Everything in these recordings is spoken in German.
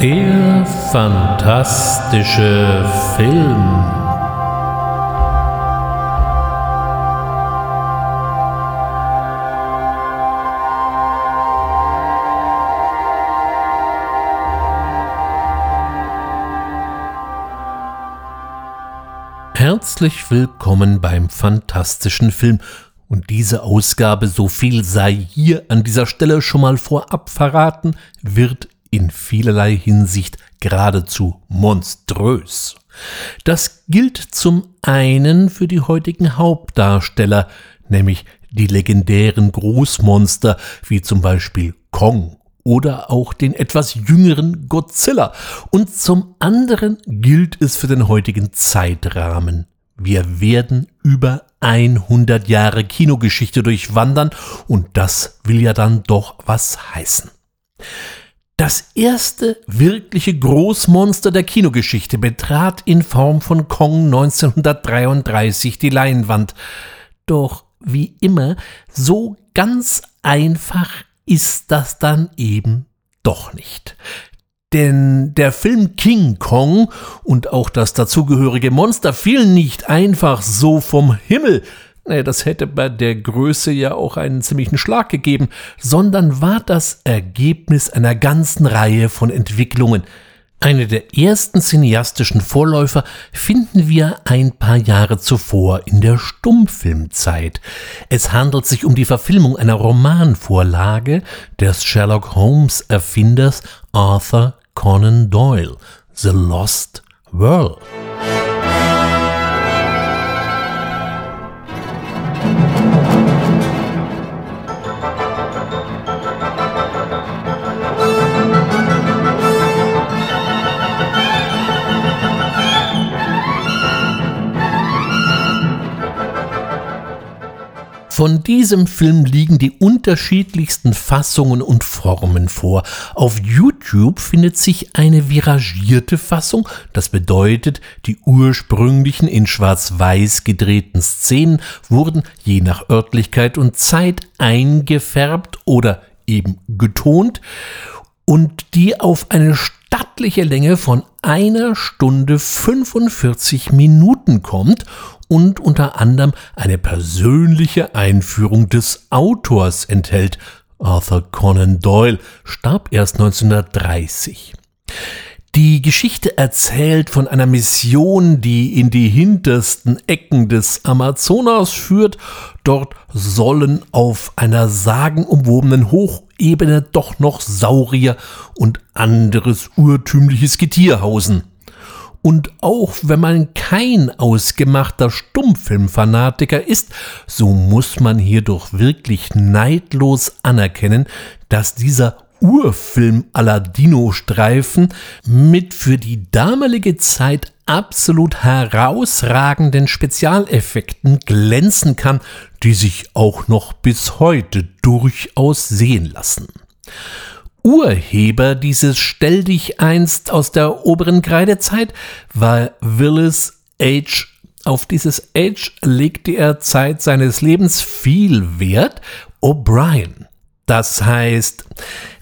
Der fantastische Film. Herzlich willkommen beim fantastischen Film. Und diese Ausgabe, so viel sei hier an dieser Stelle schon mal vorab verraten, wird in vielerlei Hinsicht geradezu monströs. Das gilt zum einen für die heutigen Hauptdarsteller, nämlich die legendären Großmonster wie zum Beispiel Kong oder auch den etwas jüngeren Godzilla. Und zum anderen gilt es für den heutigen Zeitrahmen. Wir werden über 100 Jahre Kinogeschichte durchwandern und das will ja dann doch was heißen. Das erste wirkliche Großmonster der Kinogeschichte betrat in Form von Kong 1933 die Leinwand. Doch wie immer, so ganz einfach ist das dann eben doch nicht. Denn der Film King Kong und auch das dazugehörige Monster fielen nicht einfach so vom Himmel, Nee, das hätte bei der Größe ja auch einen ziemlichen Schlag gegeben, sondern war das Ergebnis einer ganzen Reihe von Entwicklungen. Eine der ersten cineastischen Vorläufer finden wir ein paar Jahre zuvor in der Stummfilmzeit. Es handelt sich um die Verfilmung einer Romanvorlage des Sherlock Holmes Erfinders Arthur Conan Doyle, The Lost World. Von diesem Film liegen die unterschiedlichsten Fassungen und Formen vor. Auf YouTube findet sich eine viragierte Fassung, das bedeutet, die ursprünglichen in schwarz-weiß gedrehten Szenen wurden je nach Örtlichkeit und Zeit eingefärbt oder eben getont und die auf eine stattliche Länge von einer Stunde 45 Minuten kommt und unter anderem eine persönliche Einführung des Autors enthält. Arthur Conan Doyle starb erst 1930. Die Geschichte erzählt von einer Mission, die in die hintersten Ecken des Amazonas führt. Dort sollen auf einer sagenumwobenen Hochebene doch noch Saurier und anderes urtümliches Getier hausen. Und auch wenn man kein ausgemachter Stummfilmfanatiker ist, so muss man hier doch wirklich neidlos anerkennen, dass dieser Urfilm Aladino-Streifen mit für die damalige Zeit absolut herausragenden Spezialeffekten glänzen kann, die sich auch noch bis heute durchaus sehen lassen. Urheber dieses Stell dich einst aus der oberen Kreidezeit war Willis H. Auf dieses H legte er Zeit seines Lebens viel Wert, O'Brien. Das heißt,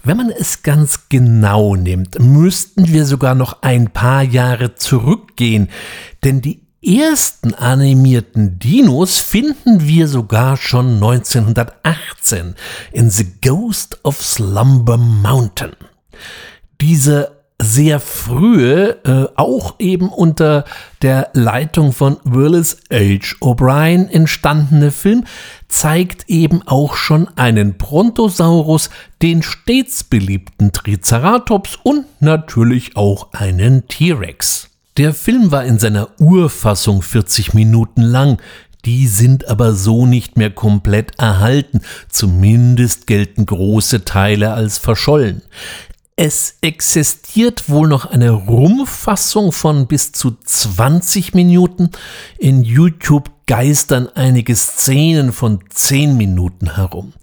wenn man es ganz genau nimmt, müssten wir sogar noch ein paar Jahre zurückgehen, denn die ersten animierten Dinos finden wir sogar schon 1918 in The Ghost of Slumber Mountain. Diese sehr frühe, äh, auch eben unter der Leitung von Willis H. O'Brien entstandene Film zeigt eben auch schon einen Brontosaurus, den stets beliebten Triceratops und natürlich auch einen T-Rex. Der Film war in seiner Urfassung 40 Minuten lang, die sind aber so nicht mehr komplett erhalten, zumindest gelten große Teile als verschollen. Es existiert wohl noch eine Rumpfassung von bis zu 20 Minuten. In YouTube geistern einige Szenen von 10 Minuten herum.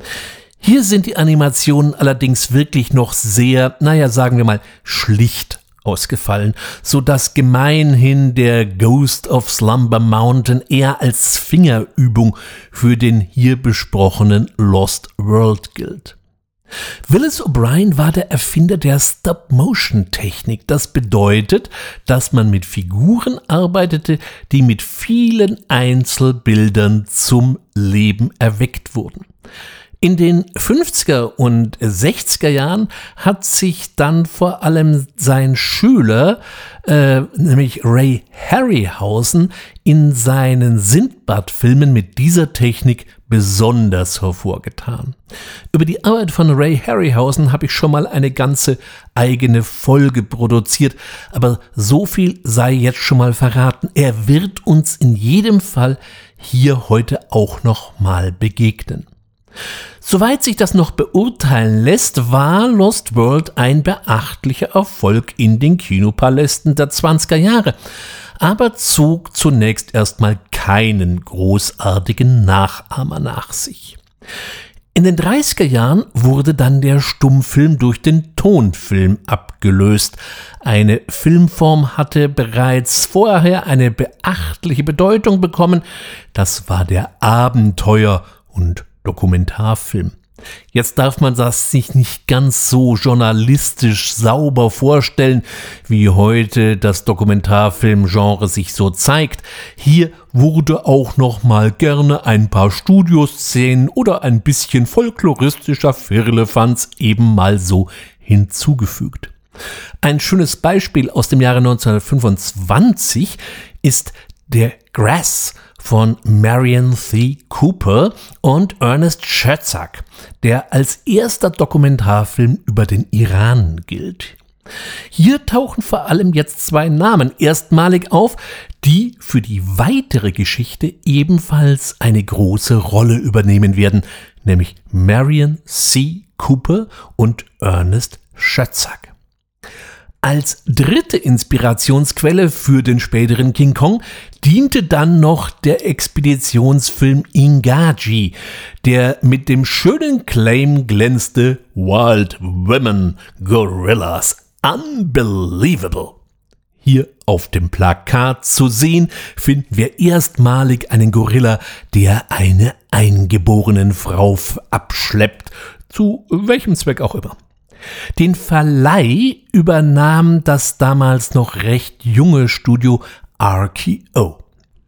Hier sind die Animationen allerdings wirklich noch sehr, naja, sagen wir mal, schlicht ausgefallen, so dass gemeinhin der Ghost of Slumber Mountain eher als Fingerübung für den hier besprochenen Lost World gilt. Willis O'Brien war der Erfinder der Stop-Motion-Technik. Das bedeutet, dass man mit Figuren arbeitete, die mit vielen Einzelbildern zum Leben erweckt wurden. In den 50er und 60er Jahren hat sich dann vor allem sein Schüler, äh, nämlich Ray Harryhausen, in seinen Sindbad-Filmen mit dieser Technik besonders hervorgetan. Über die Arbeit von Ray Harryhausen habe ich schon mal eine ganze eigene Folge produziert, aber so viel sei jetzt schon mal verraten. Er wird uns in jedem Fall hier heute auch noch mal begegnen. Soweit sich das noch beurteilen lässt, war Lost World ein beachtlicher Erfolg in den Kinopalästen der 20er Jahre, aber zog zunächst erstmal keinen großartigen Nachahmer nach sich. In den 30er Jahren wurde dann der Stummfilm durch den Tonfilm abgelöst. Eine Filmform hatte bereits vorher eine beachtliche Bedeutung bekommen. Das war der Abenteuer- und Dokumentarfilm. Jetzt darf man das sich nicht ganz so journalistisch sauber vorstellen, wie heute das Dokumentarfilmgenre sich so zeigt. Hier wurde auch noch mal gerne ein paar Studioszenen oder ein bisschen folkloristischer Firlefanz eben mal so hinzugefügt. Ein schönes Beispiel aus dem Jahre 1925 ist der Grass von Marion C. Cooper und Ernest Scherzak, der als erster Dokumentarfilm über den Iran gilt. Hier tauchen vor allem jetzt zwei Namen erstmalig auf, die für die weitere Geschichte ebenfalls eine große Rolle übernehmen werden, nämlich Marion C. Cooper und Ernest Scherzak. Als dritte Inspirationsquelle für den späteren King Kong diente dann noch der Expeditionsfilm Ingaji, der mit dem schönen Claim glänzte Wild Women Gorillas. Unbelievable. Hier auf dem Plakat zu sehen, finden wir erstmalig einen Gorilla, der eine eingeborenen Frau abschleppt, zu welchem Zweck auch immer. Den Verleih übernahm das damals noch recht junge Studio RKO.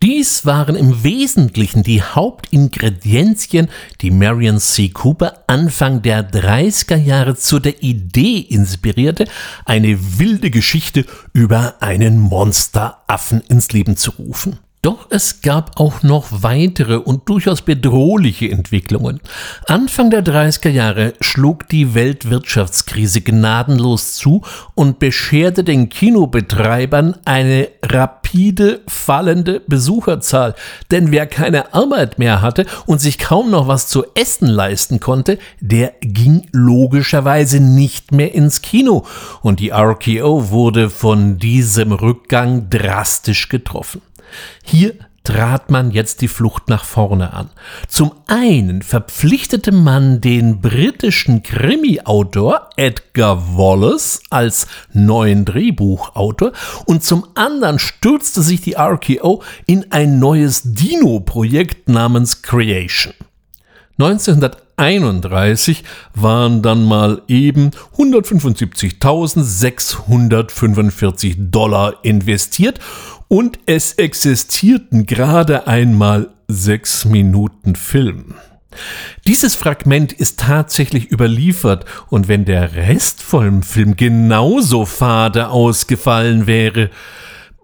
Dies waren im Wesentlichen die Hauptingredienzien, die Marion C. Cooper Anfang der 30er Jahre zu der Idee inspirierte, eine wilde Geschichte über einen Monsteraffen ins Leben zu rufen. Doch es gab auch noch weitere und durchaus bedrohliche Entwicklungen. Anfang der 30er Jahre schlug die Weltwirtschaftskrise gnadenlos zu und bescherte den Kinobetreibern eine rapide fallende Besucherzahl. Denn wer keine Arbeit mehr hatte und sich kaum noch was zu essen leisten konnte, der ging logischerweise nicht mehr ins Kino. Und die RKO wurde von diesem Rückgang drastisch getroffen. Hier trat man jetzt die Flucht nach vorne an. Zum einen verpflichtete man den britischen Krimi-Autor Edgar Wallace als neuen Drehbuchautor und zum anderen stürzte sich die RKO in ein neues Dino-Projekt namens Creation. 1931 waren dann mal eben 175.645 Dollar investiert und es existierten gerade einmal sechs Minuten Film. Dieses Fragment ist tatsächlich überliefert, und wenn der Rest vom Film genauso fade ausgefallen wäre,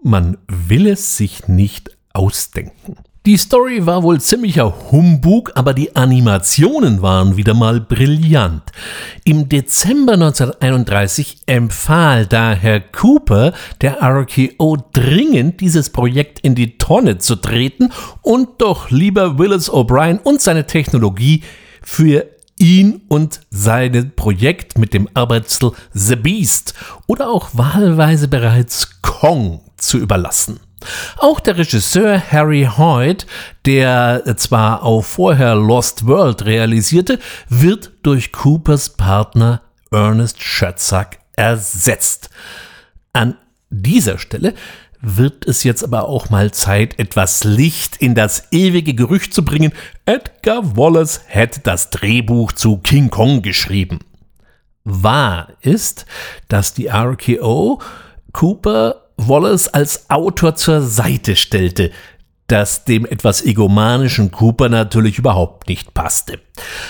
man will es sich nicht ausdenken. Die Story war wohl ziemlicher Humbug, aber die Animationen waren wieder mal brillant. Im Dezember 1931 empfahl daher Cooper der RKO dringend, dieses Projekt in die Tonne zu treten und doch lieber Willis O'Brien und seine Technologie für ihn und sein Projekt mit dem Arbeitstitel The Beast oder auch wahlweise bereits Kong zu überlassen. Auch der Regisseur Harry Hoyt, der zwar auch vorher Lost World realisierte, wird durch Coopers Partner Ernest Scherzak ersetzt. An dieser Stelle wird es jetzt aber auch mal Zeit, etwas Licht in das ewige Gerücht zu bringen, Edgar Wallace hätte das Drehbuch zu King Kong geschrieben. Wahr ist, dass die RKO Cooper Wallace als Autor zur Seite stellte, das dem etwas egomanischen Cooper natürlich überhaupt nicht passte.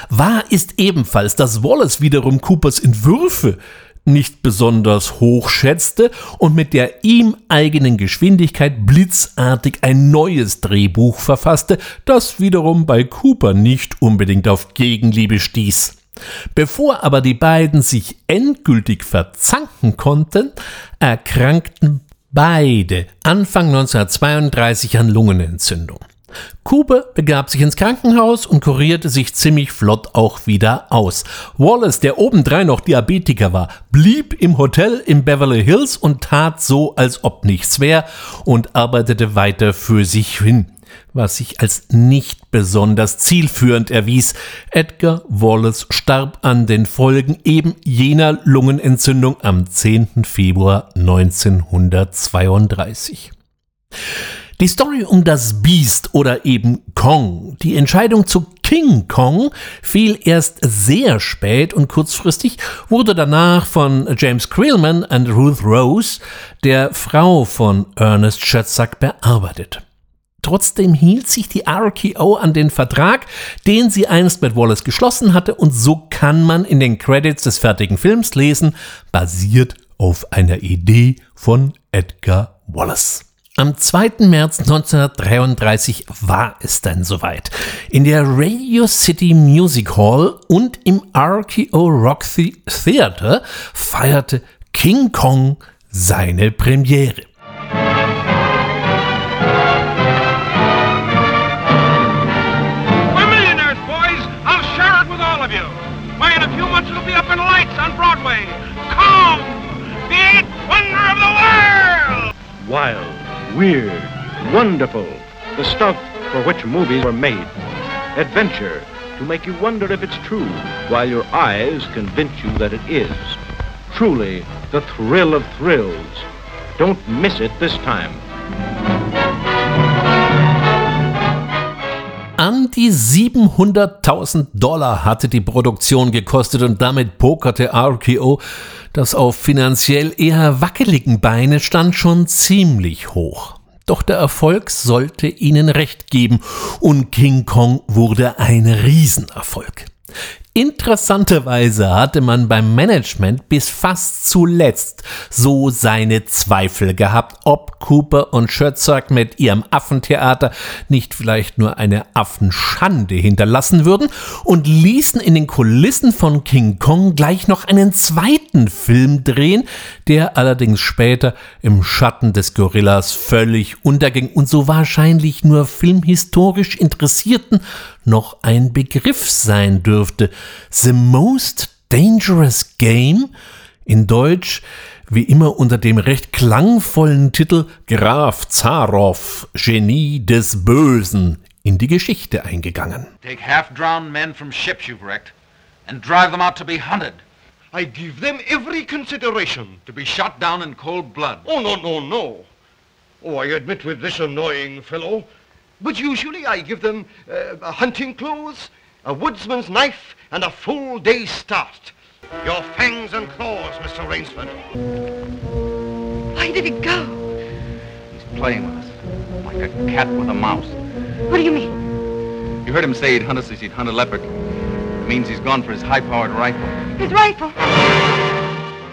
Wahr ist ebenfalls, dass Wallace wiederum Coopers Entwürfe nicht besonders hoch schätzte und mit der ihm eigenen Geschwindigkeit blitzartig ein neues Drehbuch verfasste, das wiederum bei Cooper nicht unbedingt auf Gegenliebe stieß. Bevor aber die beiden sich endgültig verzanken konnten, erkrankten beide Anfang 1932 an Lungenentzündung. Cooper begab sich ins Krankenhaus und kurierte sich ziemlich flott auch wieder aus. Wallace, der obendrein noch Diabetiker war, blieb im Hotel in Beverly Hills und tat so, als ob nichts wäre und arbeitete weiter für sich hin, was sich als nicht besonders zielführend erwies. Edgar Wallace starb an den Folgen eben jener Lungenentzündung am 10. Februar 1932. Die Story um das Biest oder eben Kong, die Entscheidung zu King Kong fiel erst sehr spät und kurzfristig wurde danach von James Creelman und Ruth Rose, der Frau von Ernest Schutzak, bearbeitet. Trotzdem hielt sich die RKO an den Vertrag, den sie einst mit Wallace geschlossen hatte, und so kann man in den Credits des fertigen Films lesen, basiert auf einer Idee von Edgar Wallace. Am 2. März 1933 war es dann soweit. In der Radio City Music Hall und im RKO Rock Theater feierte King Kong seine Premiere. Wild weird, wonderful, the stuff for which movies were made. Adventure, to make you wonder if it's true, while your eyes convince you that it is. Truly, the thrill of thrills. Don't miss it this time. An die 700.000 Dollar hatte die Produktion gekostet und damit pokerte RKO das auf finanziell eher wackeligen Beine stand schon ziemlich hoch. Doch der Erfolg sollte ihnen recht geben und King Kong wurde ein Riesenerfolg. Interessanterweise hatte man beim Management bis fast zuletzt so seine Zweifel gehabt, ob Cooper und Schötzak mit ihrem Affentheater nicht vielleicht nur eine Affenschande hinterlassen würden und ließen in den Kulissen von King Kong gleich noch einen zweiten Film drehen, der allerdings später im Schatten des Gorillas völlig unterging und so wahrscheinlich nur filmhistorisch Interessierten noch ein Begriff sein dürfte. The Most Dangerous Game in Deutsch wie immer unter dem recht klangvollen Titel Graf Zaroff, Genie des Bösen, in die Geschichte eingegangen. Take half-drowned men from ships you've wrecked and drive them out to be hunted. I give them every consideration. To be shot down in cold blood. Oh, no, no, no. Oh, I admit with this annoying fellow But usually I give them uh, hunting clothes, a woodsman's knife, and a full day's start. Your fangs and claws, Mr. Rainsford. Why did he go? He's playing with us, like a cat with a mouse. What do you mean? You heard him say he'd hunt us as he'd hunt a leopard. It means he's gone for his high-powered rifle. His rifle?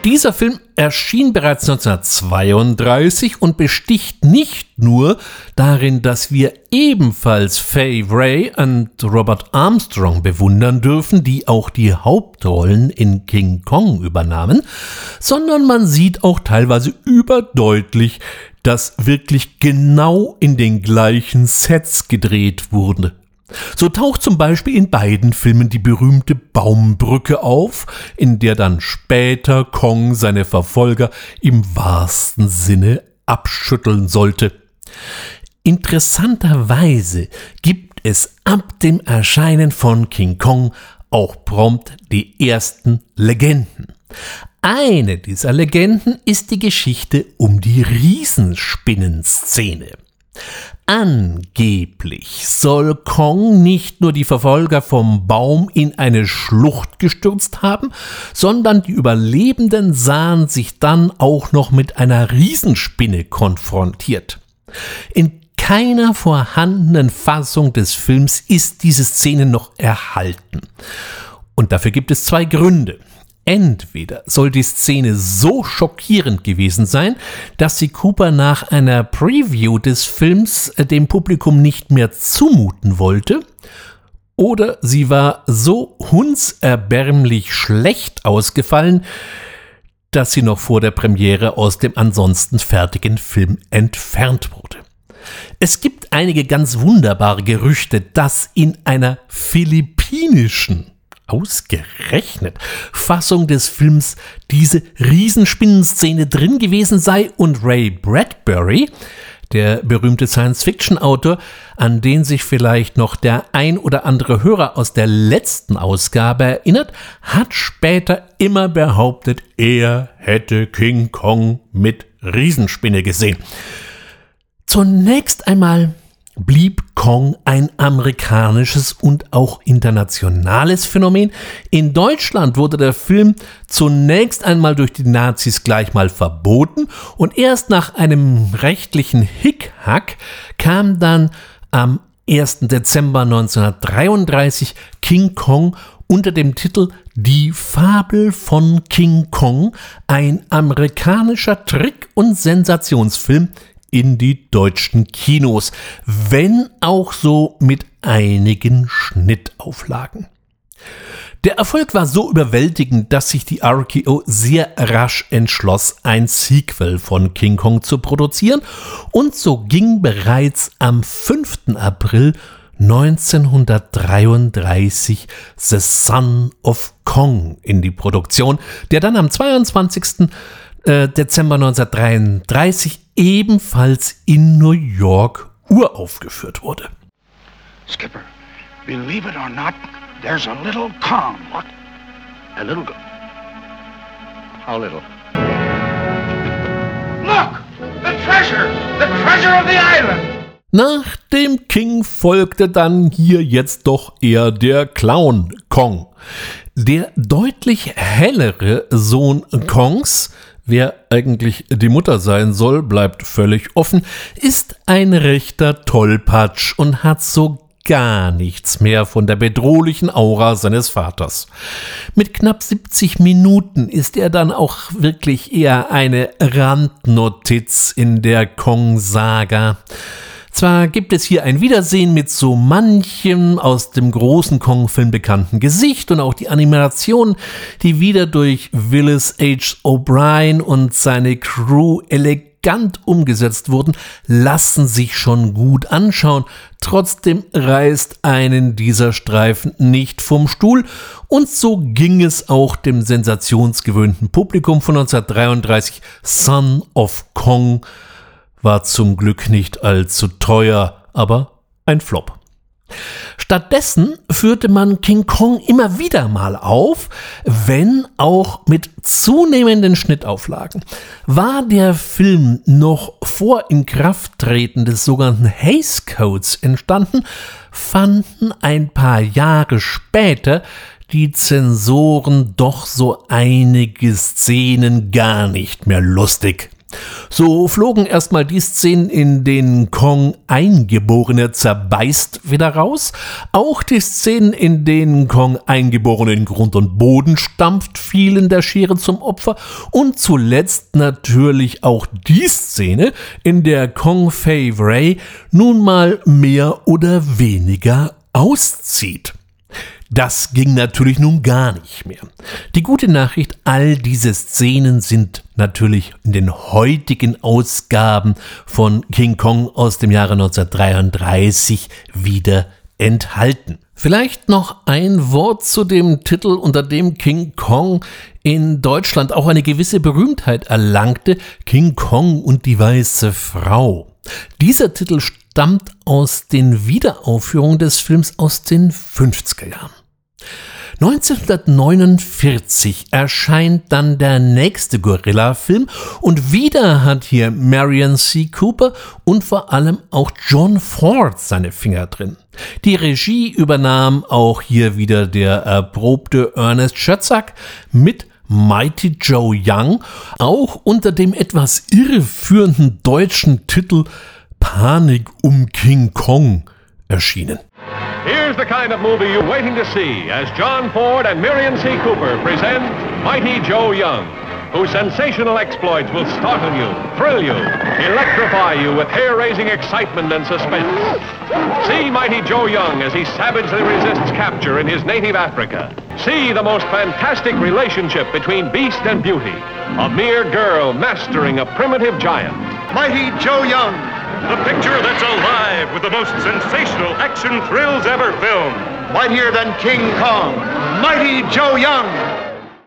Dieser Film erschien bereits 1932 und besticht nicht nur darin, dass wir ebenfalls Fay Ray und Robert Armstrong bewundern dürfen, die auch die Hauptrollen in King Kong übernahmen, sondern man sieht auch teilweise überdeutlich, dass wirklich genau in den gleichen Sets gedreht wurde. So taucht zum Beispiel in beiden Filmen die berühmte Baumbrücke auf, in der dann später Kong seine Verfolger im wahrsten Sinne abschütteln sollte. Interessanterweise gibt es ab dem Erscheinen von King Kong auch prompt die ersten Legenden. Eine dieser Legenden ist die Geschichte um die Riesenspinnenszene. Angeblich soll Kong nicht nur die Verfolger vom Baum in eine Schlucht gestürzt haben, sondern die Überlebenden sahen sich dann auch noch mit einer Riesenspinne konfrontiert. In keiner vorhandenen Fassung des Films ist diese Szene noch erhalten. Und dafür gibt es zwei Gründe. Entweder soll die Szene so schockierend gewesen sein, dass sie Cooper nach einer Preview des Films äh, dem Publikum nicht mehr zumuten wollte, oder sie war so hundserbärmlich schlecht ausgefallen, dass sie noch vor der Premiere aus dem ansonsten fertigen Film entfernt wurde. Es gibt einige ganz wunderbare Gerüchte, dass in einer philippinischen ausgerechnet Fassung des Films diese Riesenspinnenszene drin gewesen sei und Ray Bradbury, der berühmte Science-Fiction-Autor, an den sich vielleicht noch der ein oder andere Hörer aus der letzten Ausgabe erinnert, hat später immer behauptet, er hätte King Kong mit Riesenspinne gesehen. Zunächst einmal blieb Kong ein amerikanisches und auch internationales Phänomen. In Deutschland wurde der Film zunächst einmal durch die Nazis gleich mal verboten und erst nach einem rechtlichen Hickhack kam dann am 1. Dezember 1933 King Kong unter dem Titel Die Fabel von King Kong, ein amerikanischer Trick- und Sensationsfilm in die deutschen Kinos, wenn auch so mit einigen Schnittauflagen. Der Erfolg war so überwältigend, dass sich die RKO sehr rasch entschloss, ein Sequel von King Kong zu produzieren und so ging bereits am 5. April 1933 The Son of Kong in die Produktion, der dann am 22. Äh, Dezember 1933 ebenfalls in New York uraufgeführt wurde. Skipper, believe it or not, there's a little calm. What? A little. How little? Look! The treasure! The treasure of the island! Nach dem King folgte dann hier jetzt doch eher der Clown Kong. Der deutlich hellere Sohn Kongs, Wer eigentlich die Mutter sein soll, bleibt völlig offen, ist ein rechter Tollpatsch und hat so gar nichts mehr von der bedrohlichen Aura seines Vaters. Mit knapp 70 Minuten ist er dann auch wirklich eher eine Randnotiz in der Kong-Saga. Zwar gibt es hier ein Wiedersehen mit so manchem aus dem großen Kong-Film bekannten Gesicht und auch die Animation, die wieder durch Willis H. O'Brien und seine Crew elegant umgesetzt wurden, lassen sich schon gut anschauen. Trotzdem reißt einen dieser Streifen nicht vom Stuhl und so ging es auch dem sensationsgewöhnten Publikum von 1933 Son of Kong war zum Glück nicht allzu teuer, aber ein Flop. Stattdessen führte man King Kong immer wieder mal auf, wenn auch mit zunehmenden Schnittauflagen. War der Film noch vor Inkrafttreten des sogenannten Hays Codes entstanden, fanden ein paar Jahre später die Zensoren doch so einige Szenen gar nicht mehr lustig. So flogen erstmal die Szenen, in denen Kong Eingeborene zerbeißt, wieder raus. Auch die Szenen, in denen Kong Eingeborene in Grund und Boden stampft, fielen der Schere zum Opfer. Und zuletzt natürlich auch die Szene, in der Kong Fei Ray nun mal mehr oder weniger auszieht. Das ging natürlich nun gar nicht mehr. Die gute Nachricht, all diese Szenen sind natürlich in den heutigen Ausgaben von King Kong aus dem Jahre 1933 wieder enthalten. Vielleicht noch ein Wort zu dem Titel, unter dem King Kong in Deutschland auch eine gewisse Berühmtheit erlangte, King Kong und die weiße Frau. Dieser Titel stammt aus den Wiederaufführungen des Films aus den 50er Jahren. 1949 erscheint dann der nächste Gorilla-Film und wieder hat hier Marion C. Cooper und vor allem auch John Ford seine Finger drin. Die Regie übernahm auch hier wieder der erprobte Ernest Schötzak mit Mighty Joe Young, auch unter dem etwas irreführenden deutschen Titel Panik um King Kong erschienen. Here's the kind of movie you're waiting to see as John Ford and Miriam C. Cooper present Mighty Joe Young, whose sensational exploits will startle you, thrill you, electrify you with hair-raising excitement and suspense. See Mighty Joe Young as he savagely resists capture in his native Africa. See the most fantastic relationship between beast and beauty, a mere girl mastering a primitive giant. Mighty Joe Young. The picture that's alive with the most sensational action thrills ever filmed. Mightier than King Kong. Mighty Joe Young.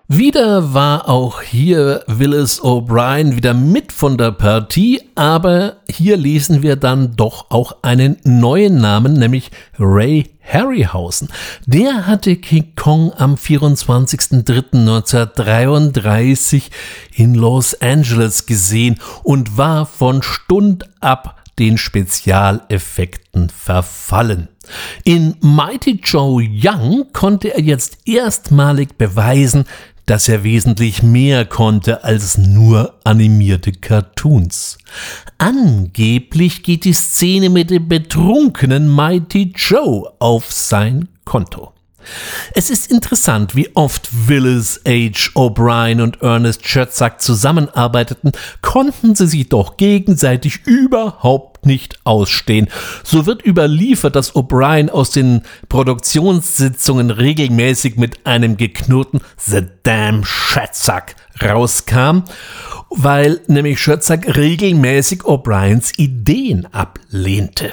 Wieder war auch hier Willis O'Brien wieder mit von der Partie, aber hier lesen wir dann doch auch einen neuen Namen, nämlich Ray Harryhausen. Der hatte King Kong am 24.03.1933 in Los Angeles gesehen und war von Stund ab den Spezialeffekten verfallen. In Mighty Joe Young konnte er jetzt erstmalig beweisen, dass er wesentlich mehr konnte als nur animierte Cartoons. Angeblich geht die Szene mit dem betrunkenen Mighty Joe auf sein Konto. Es ist interessant, wie oft Willis H. O'Brien und Ernest Schertzak zusammenarbeiteten, konnten sie sich doch gegenseitig überhaupt nicht ausstehen. So wird überliefert, dass O'Brien aus den Produktionssitzungen regelmäßig mit einem geknurrten The Damn Schertzak rauskam, weil nämlich Schertzak regelmäßig O'Briens Ideen ablehnte.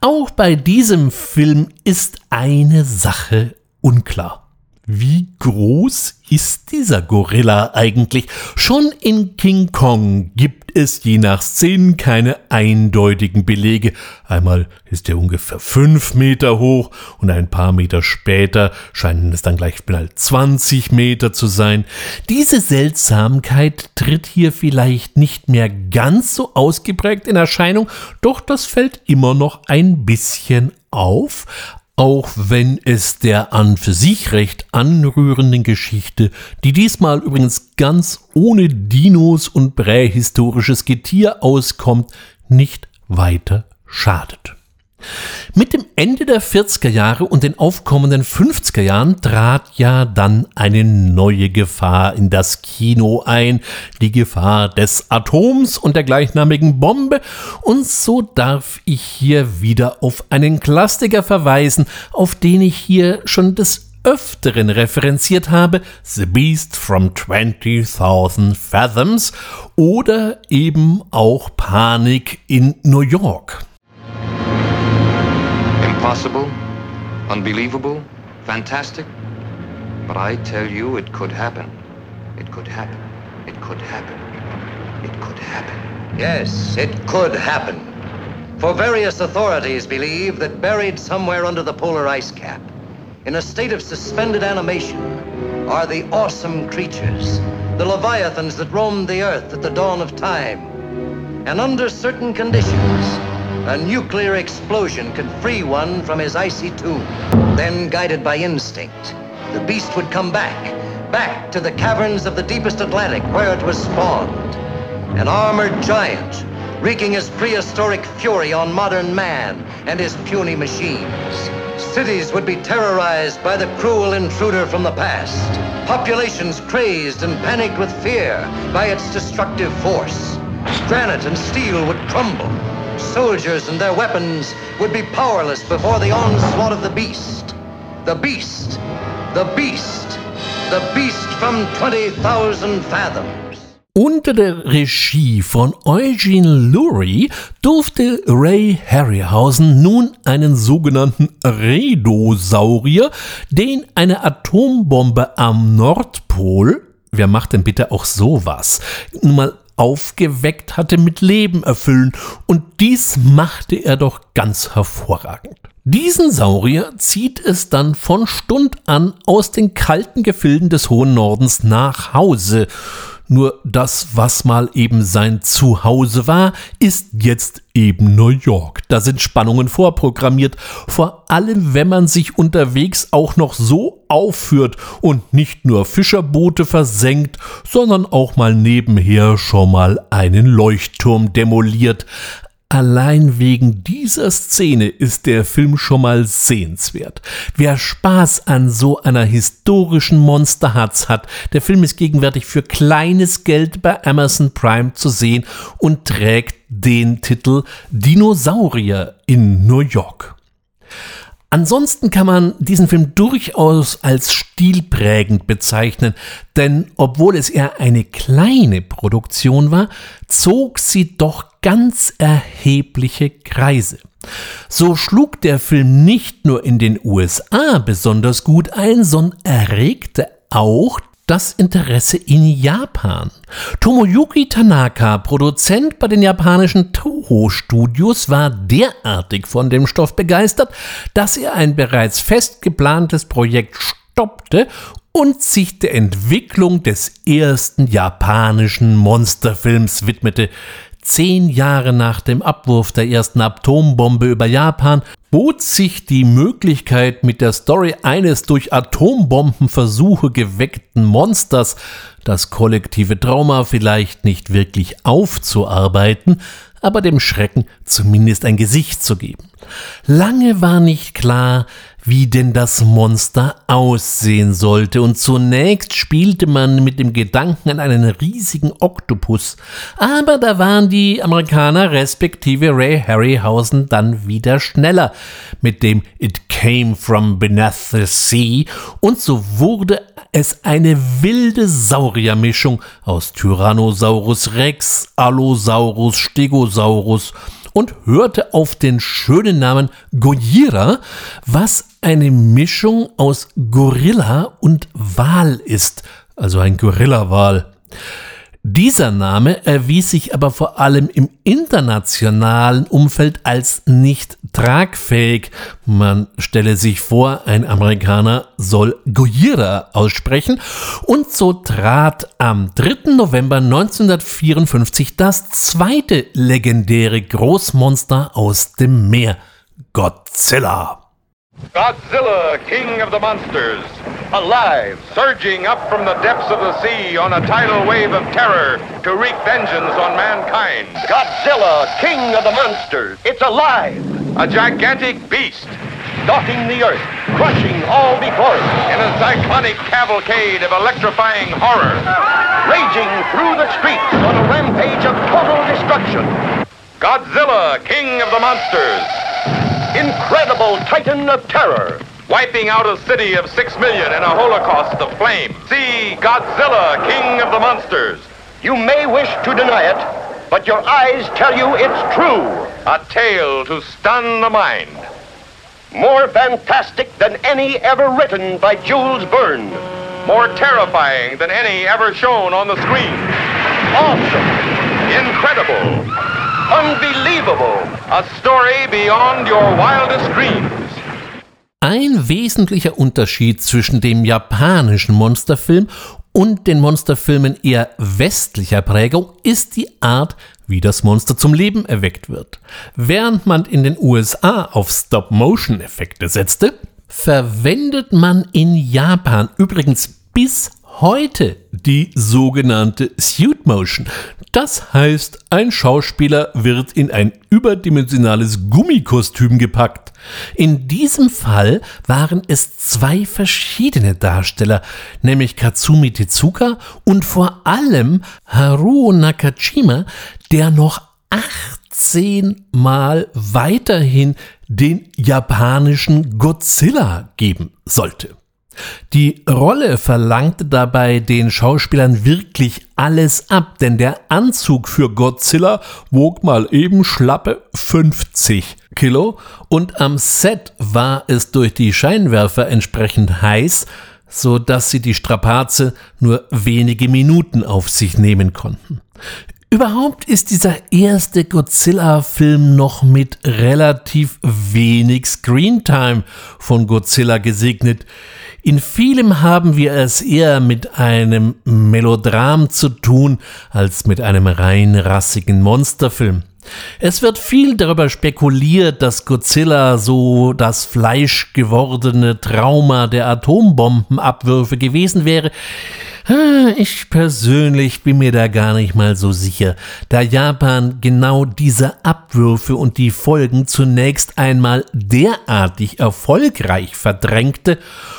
Auch bei diesem Film ist eine Sache unklar. Wie groß ist dieser Gorilla eigentlich? Schon in King Kong gibt es je nach Szenen keine eindeutigen Belege. Einmal ist er ungefähr fünf Meter hoch und ein paar Meter später scheinen es dann gleich mal 20 Meter zu sein. Diese Seltsamkeit tritt hier vielleicht nicht mehr ganz so ausgeprägt in Erscheinung, doch das fällt immer noch ein bisschen auf, auch wenn es der an für sich recht anrührenden Geschichte, die diesmal übrigens ganz ohne Dinos und prähistorisches Getier auskommt, nicht weiter schadet. Mit dem Ende der 40er Jahre und den aufkommenden 50er Jahren trat ja dann eine neue Gefahr in das Kino ein, die Gefahr des Atoms und der gleichnamigen Bombe, und so darf ich hier wieder auf einen Klassiker verweisen, auf den ich hier schon des Öfteren referenziert habe, The Beast from 20,000 Fathoms oder eben auch Panik in New York. Impossible, unbelievable, fantastic. But I tell you, it could happen. It could happen. It could happen. It could happen. Yes, it could happen. For various authorities believe that buried somewhere under the polar ice cap, in a state of suspended animation, are the awesome creatures, the leviathans that roamed the earth at the dawn of time. And under certain conditions, a nuclear explosion could free one from his icy tomb. Then, guided by instinct, the beast would come back, back to the caverns of the deepest Atlantic where it was spawned. An armored giant, wreaking his prehistoric fury on modern man and his puny machines. Cities would be terrorized by the cruel intruder from the past. Populations crazed and panicked with fear by its destructive force. Granite and steel would crumble. Soldiers and their weapons would be powerless before the onslaught of the beast. The beast. The beast. The beast from 20,000 fathoms. Unter der Regie von Eugene Lurie durfte Ray Harryhausen nun einen sogenannten Redosaurier, den eine Atombombe am Nordpol, wer macht denn bitte auch sowas, nun mal aufgeweckt hatte, mit Leben erfüllen. Und dies machte er doch ganz hervorragend. Diesen Saurier zieht es dann von Stund an aus den kalten Gefilden des hohen Nordens nach Hause. Nur das, was mal eben sein Zuhause war, ist jetzt eben New York. Da sind Spannungen vorprogrammiert, vor allem wenn man sich unterwegs auch noch so aufführt und nicht nur Fischerboote versenkt, sondern auch mal nebenher schon mal einen Leuchtturm demoliert. Allein wegen dieser Szene ist der Film schon mal sehenswert. Wer Spaß an so einer historischen Monsterhatz hat, der Film ist gegenwärtig für kleines Geld bei Amazon Prime zu sehen und trägt den Titel Dinosaurier in New York. Ansonsten kann man diesen Film durchaus als stilprägend bezeichnen, denn obwohl es eher eine kleine Produktion war, zog sie doch ganz erhebliche Kreise. So schlug der Film nicht nur in den USA besonders gut ein, sondern erregte auch das Interesse in Japan. Tomoyuki Tanaka, Produzent bei den japanischen Toho Studios, war derartig von dem Stoff begeistert, dass er ein bereits fest geplantes Projekt stoppte und sich der Entwicklung des ersten japanischen Monsterfilms widmete. Zehn Jahre nach dem Abwurf der ersten Atombombe über Japan bot sich die Möglichkeit, mit der Story eines durch Atombombenversuche geweckten Monsters das kollektive Trauma vielleicht nicht wirklich aufzuarbeiten, aber dem Schrecken zumindest ein Gesicht zu geben. Lange war nicht klar, wie denn das Monster aussehen sollte, und zunächst spielte man mit dem Gedanken an einen riesigen Oktopus, aber da waren die Amerikaner respektive Ray Harryhausen dann wieder schneller mit dem It Came from Beneath the Sea, und so wurde es eine wilde Sauriermischung aus Tyrannosaurus Rex, Allosaurus, Stegosaurus und hörte auf den schönen Namen Gojira, was eine Mischung aus Gorilla und Wal ist, also ein Gorilla-Wal. Dieser Name erwies sich aber vor allem im internationalen Umfeld als nicht tragfähig. Man stelle sich vor, ein Amerikaner soll Gojira aussprechen und so trat am 3. November 1954 das zweite legendäre Großmonster aus dem Meer, Godzilla. Godzilla, king of the monsters, alive, surging up from the depths of the sea on a tidal wave of terror to wreak vengeance on mankind. Godzilla, king of the monsters, it's alive! A gigantic beast, stalking the earth, crushing all before it. In a cyclonic cavalcade of electrifying horror. Raging through the streets on a rampage of total destruction. Godzilla, king of the monsters incredible titan of terror. Wiping out a city of six million in a holocaust of flame. See Godzilla, king of the monsters. You may wish to deny it, but your eyes tell you it's true. A tale to stun the mind. More fantastic than any ever written by Jules Verne. More terrifying than any ever shown on the screen. Awesome. Incredible. Unbelievable. A story beyond your wildest dreams. Ein wesentlicher Unterschied zwischen dem japanischen Monsterfilm und den Monsterfilmen eher westlicher Prägung ist die Art, wie das Monster zum Leben erweckt wird. Während man in den USA auf Stop-Motion-Effekte setzte, verwendet man in Japan übrigens bis heute die sogenannte Suit Motion. Das heißt, ein Schauspieler wird in ein überdimensionales Gummikostüm gepackt. In diesem Fall waren es zwei verschiedene Darsteller, nämlich Katsumi Tezuka und vor allem Haruo Nakajima, der noch 18 Mal weiterhin den japanischen Godzilla geben sollte. Die Rolle verlangte dabei den Schauspielern wirklich alles ab, denn der Anzug für Godzilla wog mal eben schlappe 50 Kilo und am Set war es durch die Scheinwerfer entsprechend heiß, so dass sie die Strapaze nur wenige Minuten auf sich nehmen konnten. Überhaupt ist dieser erste Godzilla-Film noch mit relativ wenig Screentime von Godzilla gesegnet. In vielem haben wir es eher mit einem Melodram zu tun als mit einem rein rassigen Monsterfilm. Es wird viel darüber spekuliert, dass Godzilla so das fleischgewordene Trauma der Atombombenabwürfe gewesen wäre. Ich persönlich bin mir da gar nicht mal so sicher, da Japan genau diese Abwürfe und die Folgen zunächst einmal derartig erfolgreich verdrängte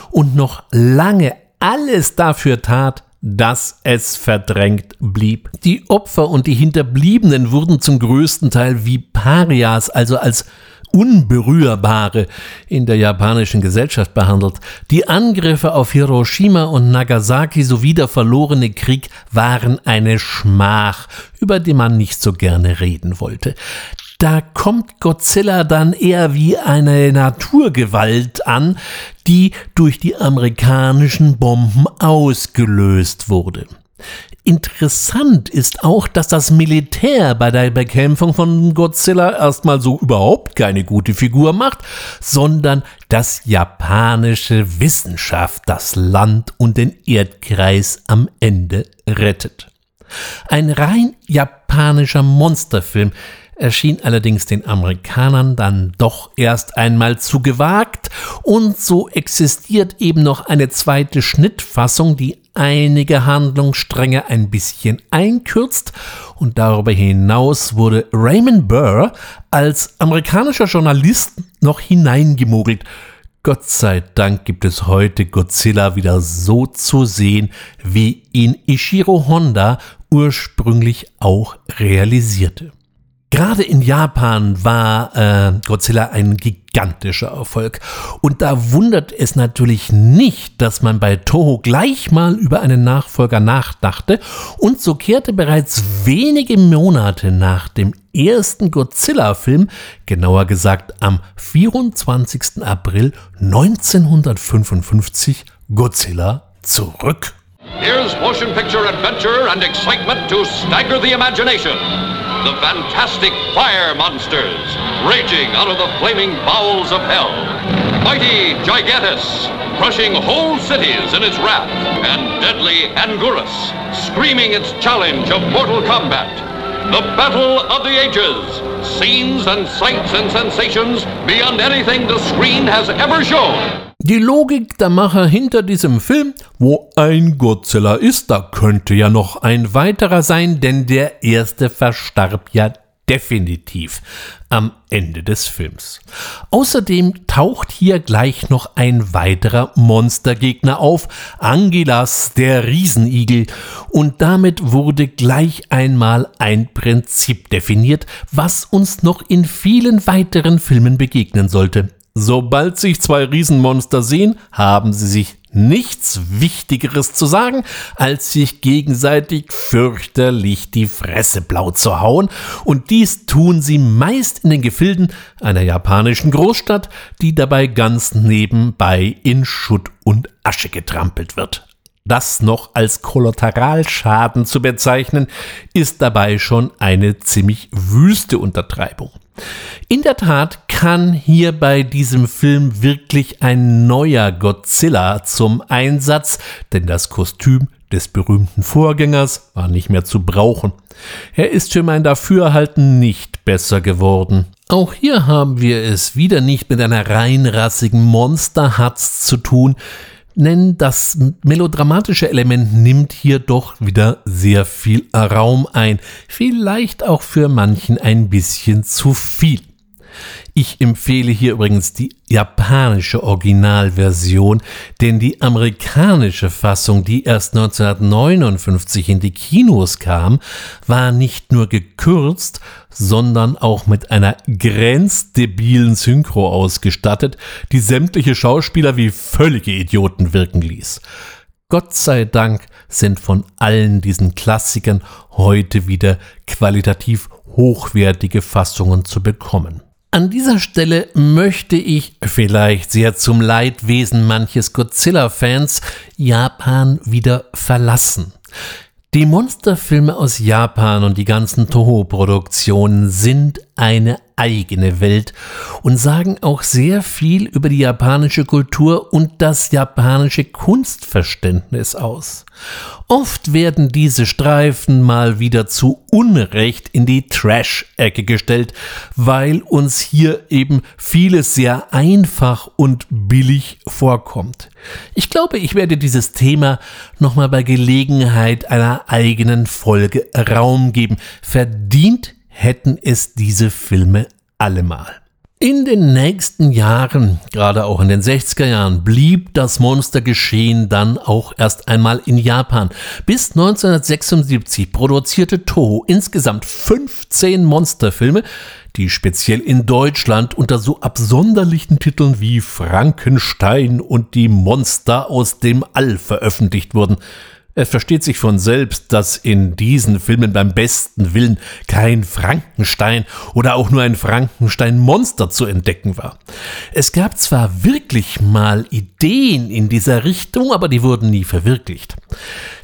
und noch lange alles dafür tat, dass es verdrängt blieb. Die Opfer und die Hinterbliebenen wurden zum größten Teil wie Parias, also als Unberührbare in der japanischen Gesellschaft behandelt. Die Angriffe auf Hiroshima und Nagasaki sowie der verlorene Krieg waren eine Schmach, über die man nicht so gerne reden wollte. Da kommt Godzilla dann eher wie eine Naturgewalt an, die durch die amerikanischen Bomben ausgelöst wurde. Interessant ist auch, dass das Militär bei der Bekämpfung von Godzilla erstmal so überhaupt keine gute Figur macht, sondern dass japanische Wissenschaft das Land und den Erdkreis am Ende rettet. Ein rein japanischer Monsterfilm, erschien allerdings den Amerikanern dann doch erst einmal zu gewagt und so existiert eben noch eine zweite Schnittfassung, die einige Handlungsstränge ein bisschen einkürzt und darüber hinaus wurde Raymond Burr als amerikanischer Journalist noch hineingemogelt. Gott sei Dank gibt es heute Godzilla wieder so zu sehen, wie ihn Ishiro Honda ursprünglich auch realisierte. Gerade in Japan war äh, Godzilla ein gigantischer Erfolg. Und da wundert es natürlich nicht, dass man bei Toho gleich mal über einen Nachfolger nachdachte. Und so kehrte bereits wenige Monate nach dem ersten Godzilla-Film, genauer gesagt am 24. April 1955, Godzilla zurück. Here's motion picture adventure and excitement to stagger the imagination. The fantastic fire monsters raging out of the flaming bowels of hell. Mighty Gigantus crushing whole cities in its wrath. And deadly Angurus, screaming its challenge of mortal combat. The Battle of the Ages. Scenes and sights and sensations beyond anything the screen has ever shown. Die Logik der Macher hinter diesem Film, wo ein Godzilla ist, da könnte ja noch ein weiterer sein, denn der erste verstarb ja definitiv am Ende des Films. Außerdem taucht hier gleich noch ein weiterer Monstergegner auf, Angelas, der Riesenigel, und damit wurde gleich einmal ein Prinzip definiert, was uns noch in vielen weiteren Filmen begegnen sollte. Sobald sich zwei Riesenmonster sehen, haben sie sich nichts Wichtigeres zu sagen, als sich gegenseitig fürchterlich die Fresse blau zu hauen, und dies tun sie meist in den Gefilden einer japanischen Großstadt, die dabei ganz nebenbei in Schutt und Asche getrampelt wird. Das noch als Kollateralschaden zu bezeichnen, ist dabei schon eine ziemlich wüste Untertreibung. In der Tat kann hier bei diesem Film wirklich ein neuer Godzilla zum Einsatz, denn das Kostüm des berühmten Vorgängers war nicht mehr zu brauchen. Er ist für mein Dafürhalten nicht besser geworden. Auch hier haben wir es wieder nicht mit einer reinrassigen Monsterhatz zu tun, denn das melodramatische Element nimmt hier doch wieder sehr viel Raum ein, vielleicht auch für manchen ein bisschen zu viel. Ich empfehle hier übrigens die japanische Originalversion, denn die amerikanische Fassung, die erst 1959 in die Kinos kam, war nicht nur gekürzt, sondern auch mit einer grenzdebilen Synchro ausgestattet, die sämtliche Schauspieler wie völlige Idioten wirken ließ. Gott sei Dank sind von allen diesen Klassikern heute wieder qualitativ hochwertige Fassungen zu bekommen. An dieser Stelle möchte ich, vielleicht sehr zum Leidwesen manches Godzilla-Fans, Japan wieder verlassen. Die Monsterfilme aus Japan und die ganzen Toho-Produktionen sind eine eigene Welt und sagen auch sehr viel über die japanische Kultur und das japanische Kunstverständnis aus. Oft werden diese Streifen mal wieder zu Unrecht in die Trash-Ecke gestellt, weil uns hier eben vieles sehr einfach und billig vorkommt. Ich glaube, ich werde dieses Thema nochmal bei Gelegenheit einer eigenen Folge Raum geben. Verdient hätten es diese Filme allemal. In den nächsten Jahren, gerade auch in den 60er Jahren, blieb das Monstergeschehen dann auch erst einmal in Japan. Bis 1976 produzierte Toho insgesamt 15 Monsterfilme, die speziell in Deutschland unter so absonderlichen Titeln wie Frankenstein und die Monster aus dem All veröffentlicht wurden. Es versteht sich von selbst, dass in diesen Filmen beim besten Willen kein Frankenstein oder auch nur ein Frankenstein-Monster zu entdecken war. Es gab zwar wirklich mal Ideen in dieser Richtung, aber die wurden nie verwirklicht.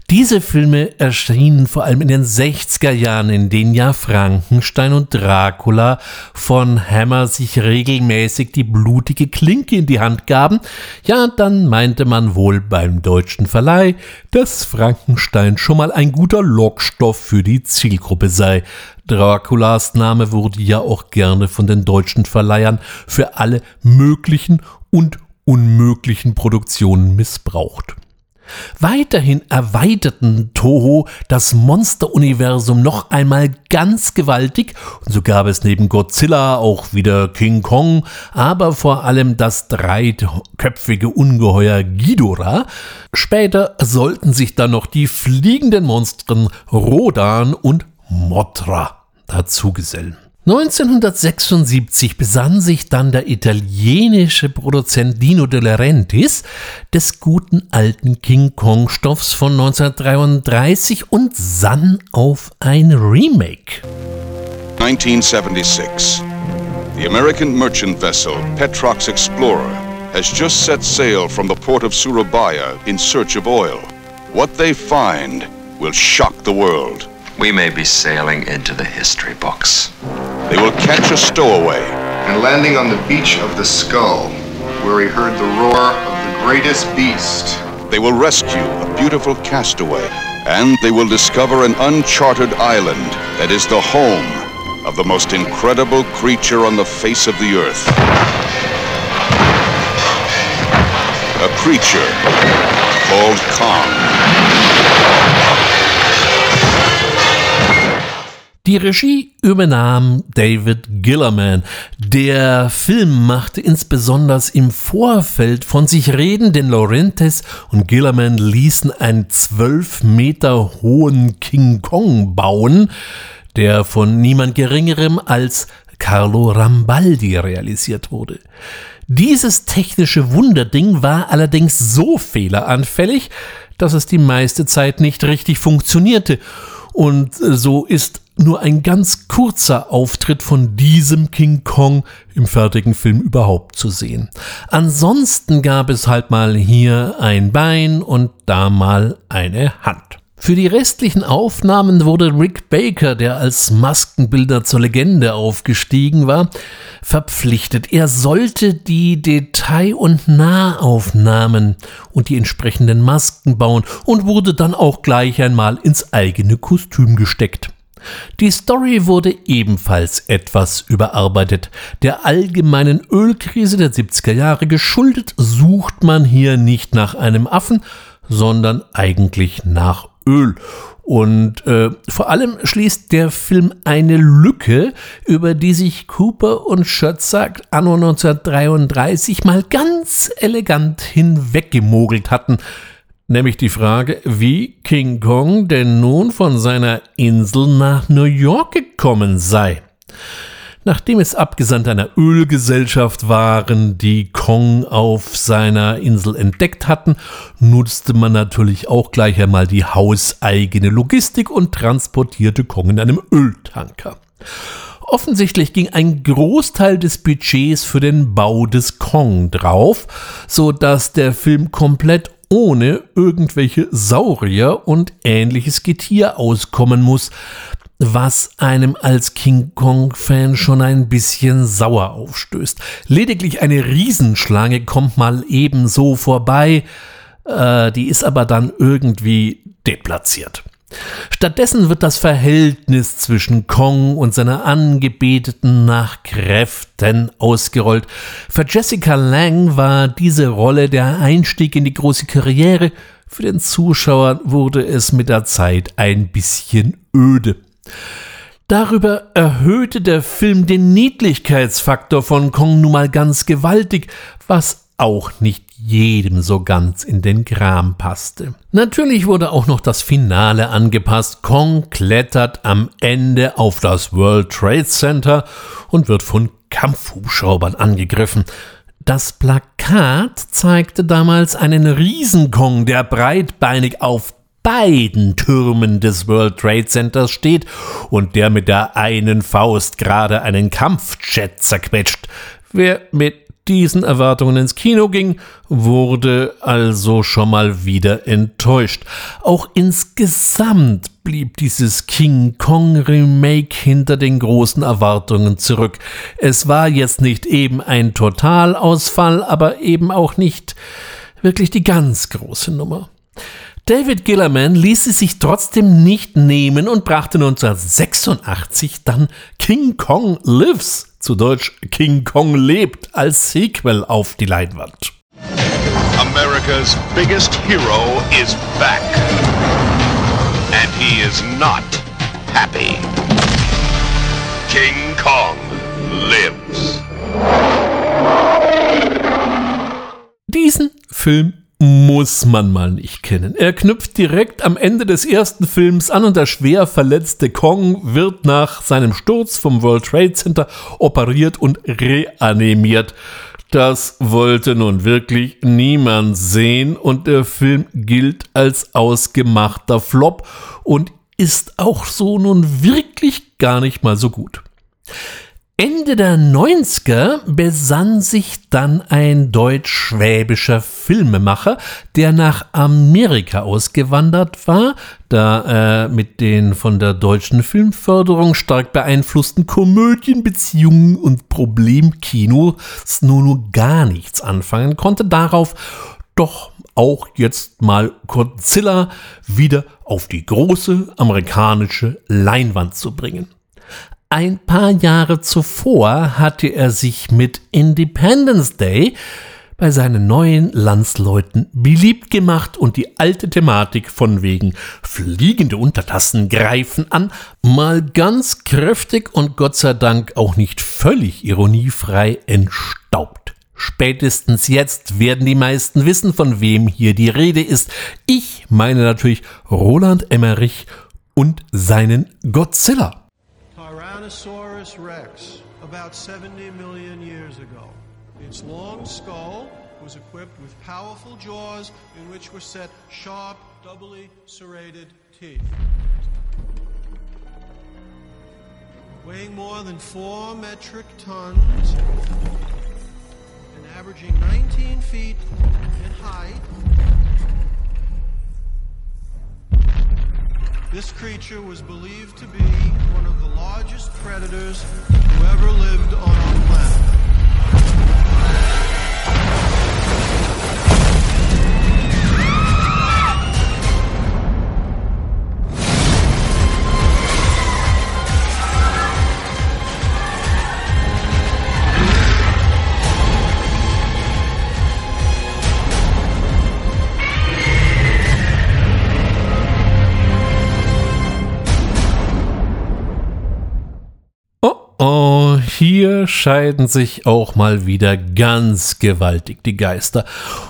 Diese Filme erschienen vor allem in den 60er Jahren, in denen ja Frankenstein und Dracula von Hammer sich regelmäßig die blutige Klinke in die Hand gaben. Ja, dann meinte man wohl beim deutschen Verleih, dass Frankenstein schon mal ein guter Lockstoff für die Zielgruppe sei. Draculas Name wurde ja auch gerne von den deutschen Verleihern für alle möglichen und unmöglichen Produktionen missbraucht. Weiterhin erweiterten Toho das Monsteruniversum noch einmal ganz gewaltig und so gab es neben Godzilla auch wieder King Kong, aber vor allem das dreiköpfige Ungeheuer Ghidorah. Später sollten sich dann noch die fliegenden Monstren Rodan und Mothra dazugesellen. 1976 besann sich dann der italienische Produzent Dino De Laurentiis des guten alten King Kong Stoffs von 1933 und sann auf ein Remake. 1976. The American merchant vessel Petrox Explorer has just set sail from the port of Surabaya in search of oil. What they find will shock the world. We may be sailing into the history books. They will catch a stowaway. And landing on the beach of the skull, where he heard the roar of the greatest beast. They will rescue a beautiful castaway. And they will discover an uncharted island that is the home of the most incredible creature on the face of the earth. A creature called Kong. Die Regie übernahm David Gillerman. Der Film machte insbesondere im Vorfeld von sich reden, denn Laurentes und Gillerman ließen einen zwölf Meter hohen King Kong bauen, der von niemand Geringerem als Carlo Rambaldi realisiert wurde. Dieses technische Wunderding war allerdings so fehleranfällig, dass es die meiste Zeit nicht richtig funktionierte. Und so ist nur ein ganz kurzer Auftritt von diesem King Kong im fertigen Film überhaupt zu sehen. Ansonsten gab es halt mal hier ein Bein und da mal eine Hand. Für die restlichen Aufnahmen wurde Rick Baker, der als Maskenbilder zur Legende aufgestiegen war, verpflichtet. Er sollte die Detail- und Nahaufnahmen und die entsprechenden Masken bauen und wurde dann auch gleich einmal ins eigene Kostüm gesteckt. Die Story wurde ebenfalls etwas überarbeitet. Der allgemeinen Ölkrise der 70er Jahre geschuldet, sucht man hier nicht nach einem Affen, sondern eigentlich nach Öl. Und äh, vor allem schließt der Film eine Lücke, über die sich Cooper und Schötzer anno 1933 mal ganz elegant hinweggemogelt hatten nämlich die Frage, wie King Kong denn nun von seiner Insel nach New York gekommen sei. Nachdem es Abgesandte einer Ölgesellschaft waren, die Kong auf seiner Insel entdeckt hatten, nutzte man natürlich auch gleich einmal die hauseigene Logistik und transportierte Kong in einem Öltanker. Offensichtlich ging ein Großteil des Budgets für den Bau des Kong drauf, so dass der Film komplett ohne irgendwelche Saurier und ähnliches Getier auskommen muss, was einem als King Kong-Fan schon ein bisschen sauer aufstößt. Lediglich eine Riesenschlange kommt mal ebenso vorbei, äh, die ist aber dann irgendwie deplatziert. Stattdessen wird das Verhältnis zwischen Kong und seiner Angebeteten nach Kräften ausgerollt. Für Jessica Lang war diese Rolle der Einstieg in die große Karriere. Für den Zuschauer wurde es mit der Zeit ein bisschen öde. Darüber erhöhte der Film den Niedlichkeitsfaktor von Kong nun mal ganz gewaltig, was auch nicht jedem so ganz in den Kram passte. Natürlich wurde auch noch das Finale angepasst. Kong klettert am Ende auf das World Trade Center und wird von Kampfhubschraubern angegriffen. Das Plakat zeigte damals einen Riesenkong, der breitbeinig auf beiden Türmen des World Trade Centers steht und der mit der einen Faust gerade einen Kampfjet zerquetscht. Wer mit diesen Erwartungen ins Kino ging, wurde also schon mal wieder enttäuscht. Auch insgesamt blieb dieses King Kong Remake hinter den großen Erwartungen zurück. Es war jetzt nicht eben ein Totalausfall, aber eben auch nicht wirklich die ganz große Nummer. David Gillerman ließ sie sich trotzdem nicht nehmen und brachte 1986 dann King Kong Lives, zu Deutsch King Kong lebt, als Sequel auf die Leinwand. America's biggest hero is back. And he is not happy. King Kong lives. Diesen Film muss man mal nicht kennen. Er knüpft direkt am Ende des ersten Films an und der schwer verletzte Kong wird nach seinem Sturz vom World Trade Center operiert und reanimiert. Das wollte nun wirklich niemand sehen und der Film gilt als ausgemachter Flop und ist auch so nun wirklich gar nicht mal so gut. Ende der 90er besann sich dann ein deutsch-schwäbischer Filmemacher, der nach Amerika ausgewandert war, da er mit den von der deutschen Filmförderung stark beeinflussten Komödien, Beziehungen und Problemkinos nur gar nichts anfangen konnte, darauf doch auch jetzt mal Godzilla wieder auf die große amerikanische Leinwand zu bringen. Ein paar Jahre zuvor hatte er sich mit Independence Day bei seinen neuen Landsleuten beliebt gemacht und die alte Thematik von wegen fliegende Untertassen greifen an, mal ganz kräftig und Gott sei Dank auch nicht völlig ironiefrei entstaubt. Spätestens jetzt werden die meisten wissen, von wem hier die Rede ist. Ich meine natürlich Roland Emmerich und seinen Godzilla. Tyrannosaurus rex, about 70 million years ago. Its long skull was equipped with powerful jaws in which were set sharp, doubly serrated teeth. Weighing more than four metric tons and averaging 19 feet in height, This creature was believed to be one of the largest predators who ever lived on our planet. Hier scheiden sich auch mal wieder ganz gewaltig die Geister.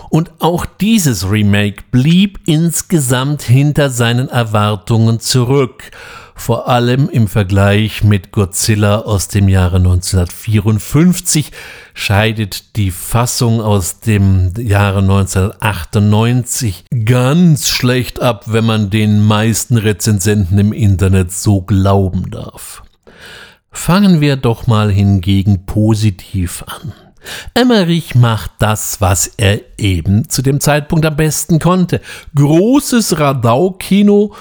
Und auch dieses Remake blieb insgesamt hinter seinen Erwartungen zurück. Vor allem im Vergleich mit Godzilla aus dem Jahre 1954 scheidet die Fassung aus dem Jahre 1998 ganz schlecht ab, wenn man den meisten Rezensenten im Internet so glauben darf. Fangen wir doch mal hingegen positiv an. Emmerich macht das, was er eben zu dem Zeitpunkt am besten konnte. Großes Radau-Kino,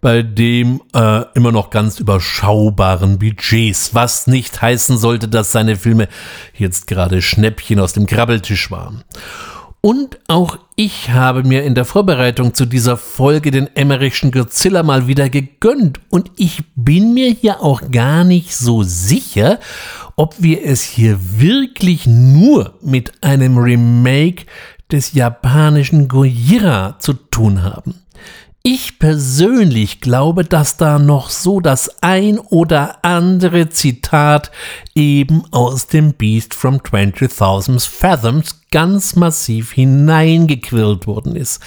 bei dem äh, immer noch ganz überschaubaren Budgets, was nicht heißen sollte, dass seine Filme jetzt gerade Schnäppchen aus dem Krabbeltisch waren. Und auch ich habe mir in der Vorbereitung zu dieser Folge den Emmerichschen Godzilla mal wieder gegönnt. Und ich bin mir hier auch gar nicht so sicher, ob wir es hier wirklich nur mit einem Remake des japanischen Gojira zu tun haben. Ich persönlich glaube, dass da noch so das ein oder andere Zitat eben aus dem Beast from 20,000 Fathoms ganz massiv hineingequillt worden ist.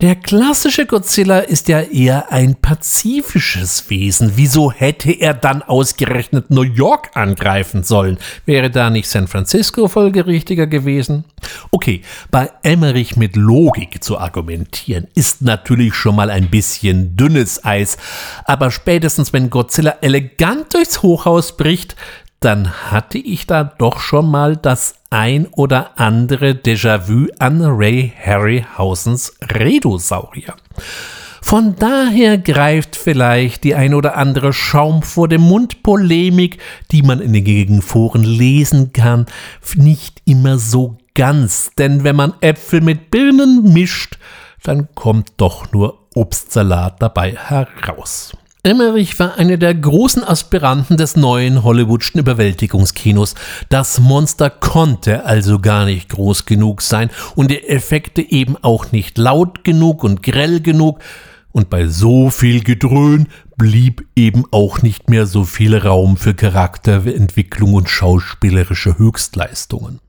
Der klassische Godzilla ist ja eher ein pazifisches Wesen. Wieso hätte er dann ausgerechnet New York angreifen sollen? Wäre da nicht San Francisco folgerichtiger gewesen? Okay, bei Emmerich mit Logik zu argumentieren, ist natürlich schon mal ein bisschen dünnes Eis. Aber spätestens wenn Godzilla elegant durchs Hochhaus bricht, dann hatte ich da doch schon mal das ein oder andere Déjà-vu an Ray Harryhausens Redosaurier. Von daher greift vielleicht die ein oder andere Schaum vor dem Mund Polemik, die man in den Gegenforen lesen kann, nicht immer so ganz, denn wenn man Äpfel mit Birnen mischt, dann kommt doch nur Obstsalat dabei heraus. Emmerich war einer der großen Aspiranten des neuen Hollywoodschen Überwältigungskinos. Das Monster konnte also gar nicht groß genug sein und die Effekte eben auch nicht laut genug und grell genug. Und bei so viel Gedröhn blieb eben auch nicht mehr so viel Raum für Charakterentwicklung und schauspielerische Höchstleistungen.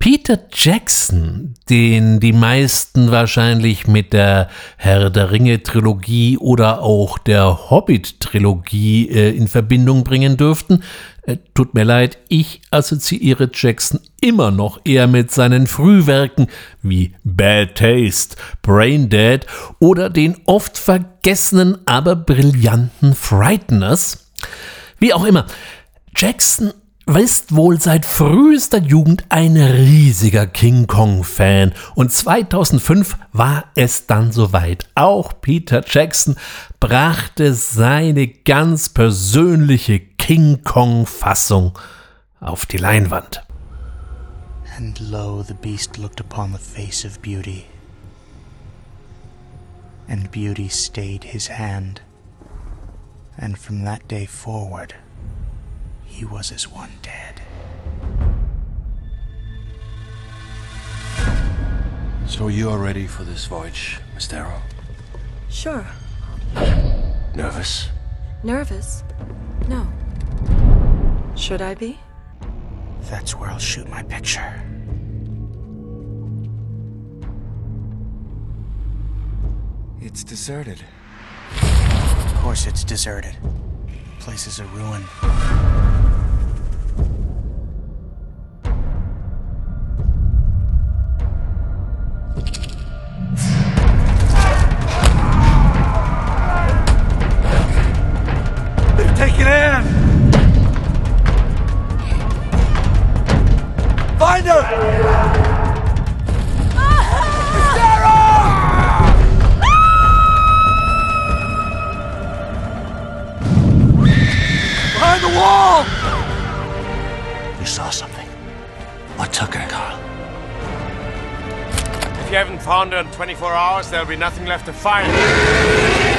Peter Jackson, den die meisten wahrscheinlich mit der Herr der Ringe Trilogie oder auch der Hobbit Trilogie äh, in Verbindung bringen dürften, äh, tut mir leid, ich assoziiere Jackson immer noch eher mit seinen Frühwerken wie Bad Taste, Brain Dead oder den oft vergessenen, aber brillanten Frighteners. Wie auch immer, Jackson ist wohl seit frühester Jugend ein riesiger King Kong-Fan und 2005 war es dann soweit. Auch Peter Jackson brachte seine ganz persönliche King Kong-Fassung auf die Leinwand. And lo, the beast looked upon the face of beauty, and beauty stayed his hand, and from that day forward. He was as one dead. So you are ready for this voyage, Miss Darrow? Sure. Nervous? Nervous? No. Should I be? That's where I'll shoot my picture. It's deserted. Of course it's deserted. The place is a ruin. Take it in! Find her! the wall! You saw something. What took her, Carl. If you haven't found her in 24 hours, there'll be nothing left to find.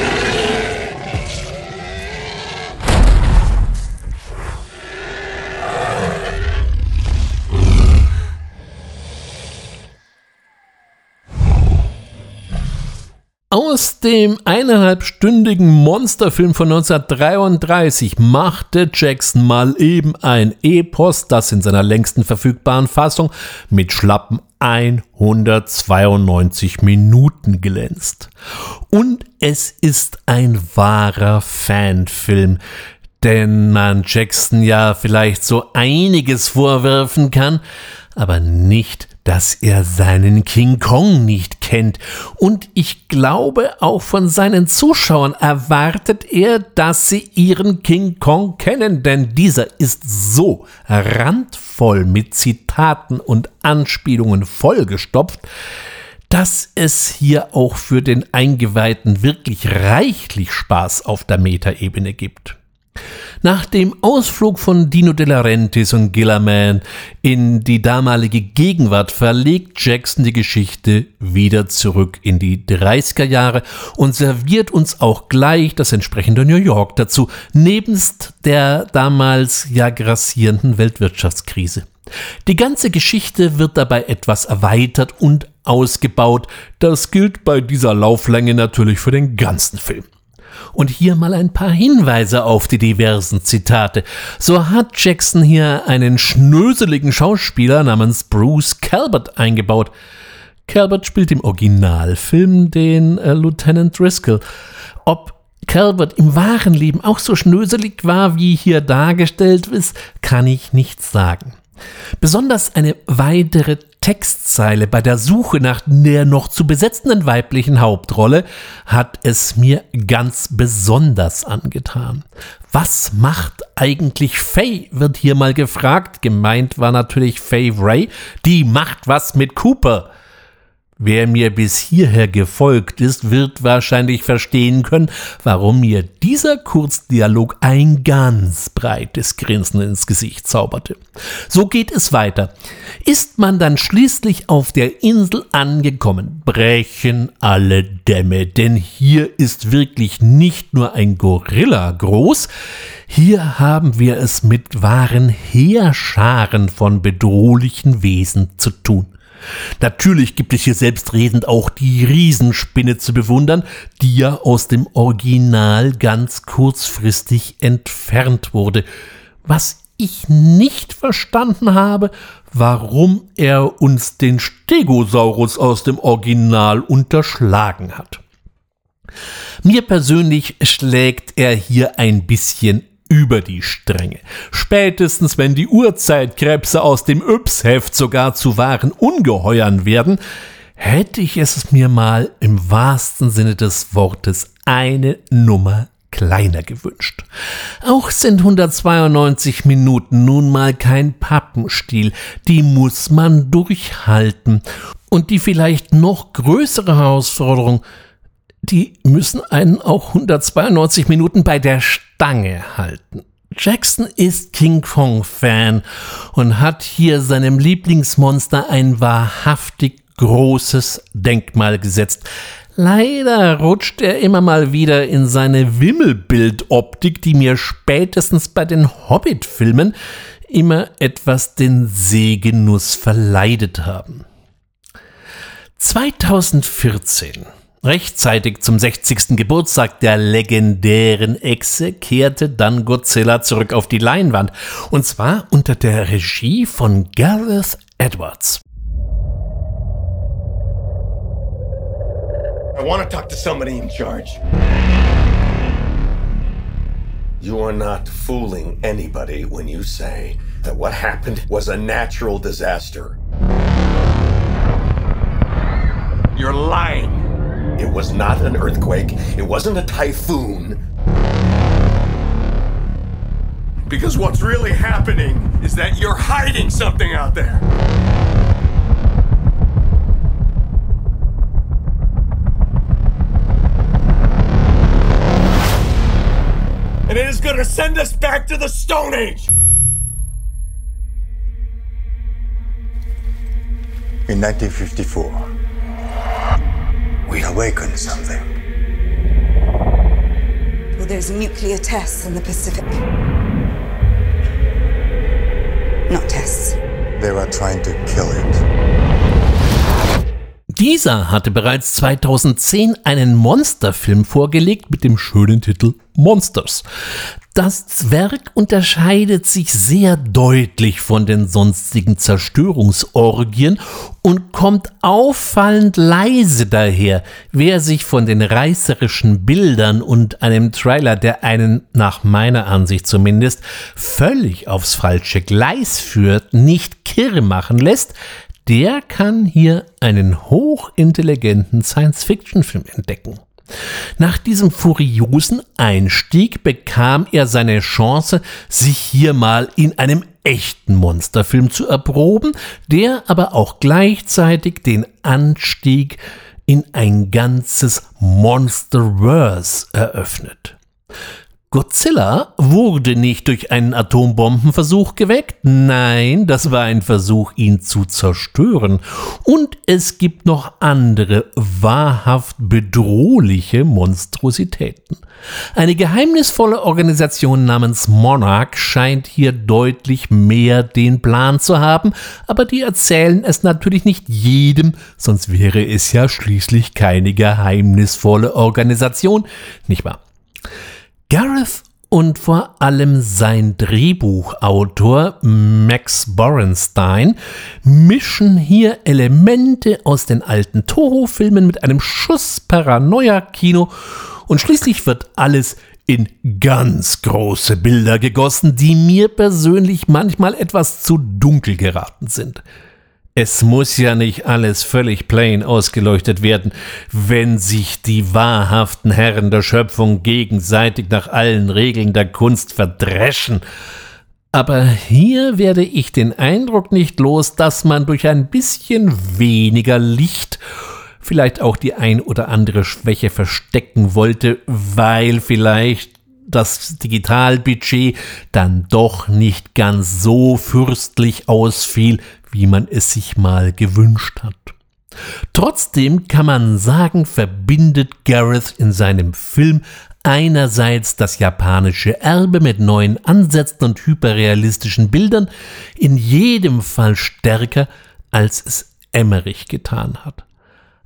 Aus dem eineinhalbstündigen Monsterfilm von 1933 machte Jackson mal eben ein Epos, das in seiner längsten verfügbaren Fassung mit schlappen 192 Minuten glänzt. Und es ist ein wahrer Fanfilm, denn man Jackson ja vielleicht so einiges vorwerfen kann, aber nicht, dass er seinen King Kong nicht kennt. Und ich glaube, auch von seinen Zuschauern erwartet er, dass sie ihren King Kong kennen, denn dieser ist so randvoll mit Zitaten und Anspielungen vollgestopft, dass es hier auch für den Eingeweihten wirklich reichlich Spaß auf der Metaebene gibt. Nach dem Ausflug von Dino De Laurentiis und Gillerman in die damalige Gegenwart verlegt Jackson die Geschichte wieder zurück in die 30er Jahre und serviert uns auch gleich das entsprechende New York dazu, nebst der damals ja grassierenden Weltwirtschaftskrise. Die ganze Geschichte wird dabei etwas erweitert und ausgebaut. Das gilt bei dieser Lauflänge natürlich für den ganzen Film. Und hier mal ein paar Hinweise auf die diversen Zitate. So hat Jackson hier einen schnöseligen Schauspieler namens Bruce Calvert eingebaut. Calvert spielt im Originalfilm den äh, Lieutenant Driscoll. Ob Calvert im wahren Leben auch so schnöselig war, wie hier dargestellt ist, kann ich nicht sagen. Besonders eine weitere Textzeile bei der Suche nach der noch zu besetzenden weiblichen Hauptrolle hat es mir ganz besonders angetan. Was macht eigentlich Faye, wird hier mal gefragt. Gemeint war natürlich Faye Ray. Die macht was mit Cooper. Wer mir bis hierher gefolgt ist, wird wahrscheinlich verstehen können, warum mir dieser Kurzdialog ein ganz breites Grinsen ins Gesicht zauberte. So geht es weiter. Ist man dann schließlich auf der Insel angekommen, brechen alle Dämme, denn hier ist wirklich nicht nur ein Gorilla groß, hier haben wir es mit wahren Heerscharen von bedrohlichen Wesen zu tun. Natürlich gibt es hier selbstredend auch die Riesenspinne zu bewundern, die ja aus dem Original ganz kurzfristig entfernt wurde. Was ich nicht verstanden habe, warum er uns den Stegosaurus aus dem Original unterschlagen hat. Mir persönlich schlägt er hier ein bisschen über die Stränge. Spätestens wenn die Urzeitkrebse aus dem Yps-Heft sogar zu wahren Ungeheuern werden, hätte ich es mir mal im wahrsten Sinne des Wortes eine Nummer kleiner gewünscht. Auch sind 192 Minuten nun mal kein Pappenstiel, die muss man durchhalten. Und die vielleicht noch größere Herausforderung, die müssen einen auch 192 Minuten bei der Stange halten. Jackson ist King Kong-Fan und hat hier seinem Lieblingsmonster ein wahrhaftig großes Denkmal gesetzt. Leider rutscht er immer mal wieder in seine Wimmelbildoptik, die mir spätestens bei den Hobbit-Filmen immer etwas den Sehgenuss verleidet haben. 2014 Rechtzeitig zum 60. Geburtstag der legendären Echse kehrte dann Godzilla zurück auf die Leinwand, und zwar unter der Regie von Gareth Edwards. I want to talk to somebody in charge. You are not fooling anybody when you say that what happened was a natural disaster. You're lying. It was not an earthquake. It wasn't a typhoon. Because what's really happening is that you're hiding something out there. And it is going to send us back to the Stone Age. In 1954, we awakened something. Well, there's nuclear tests in the Pacific. Not tests. They were trying to kill it. Dieser hatte bereits 2010 einen Monsterfilm vorgelegt mit dem schönen Titel Monsters. Das Werk unterscheidet sich sehr deutlich von den sonstigen Zerstörungsorgien und kommt auffallend leise daher. Wer sich von den reißerischen Bildern und einem Trailer, der einen nach meiner Ansicht zumindest völlig aufs falsche Gleis führt, nicht kirr machen lässt, der kann hier einen hochintelligenten Science-Fiction-Film entdecken. Nach diesem furiosen Einstieg bekam er seine Chance, sich hier mal in einem echten Monsterfilm zu erproben, der aber auch gleichzeitig den Anstieg in ein ganzes Monsterverse eröffnet. Godzilla wurde nicht durch einen Atombombenversuch geweckt, nein, das war ein Versuch, ihn zu zerstören. Und es gibt noch andere wahrhaft bedrohliche Monstrositäten. Eine geheimnisvolle Organisation namens Monarch scheint hier deutlich mehr den Plan zu haben, aber die erzählen es natürlich nicht jedem, sonst wäre es ja schließlich keine geheimnisvolle Organisation, nicht wahr? Gareth und vor allem sein Drehbuchautor Max Borenstein mischen hier Elemente aus den alten Toho-Filmen mit einem Schuss Paranoia-Kino und schließlich wird alles in ganz große Bilder gegossen, die mir persönlich manchmal etwas zu dunkel geraten sind. Es muss ja nicht alles völlig plain ausgeleuchtet werden, wenn sich die wahrhaften Herren der Schöpfung gegenseitig nach allen Regeln der Kunst verdreschen. Aber hier werde ich den Eindruck nicht los, dass man durch ein bisschen weniger Licht vielleicht auch die ein oder andere Schwäche verstecken wollte, weil vielleicht das Digitalbudget dann doch nicht ganz so fürstlich ausfiel, wie man es sich mal gewünscht hat. Trotzdem kann man sagen, verbindet Gareth in seinem Film einerseits das japanische Erbe mit neuen Ansätzen und hyperrealistischen Bildern, in jedem Fall stärker, als es Emmerich getan hat.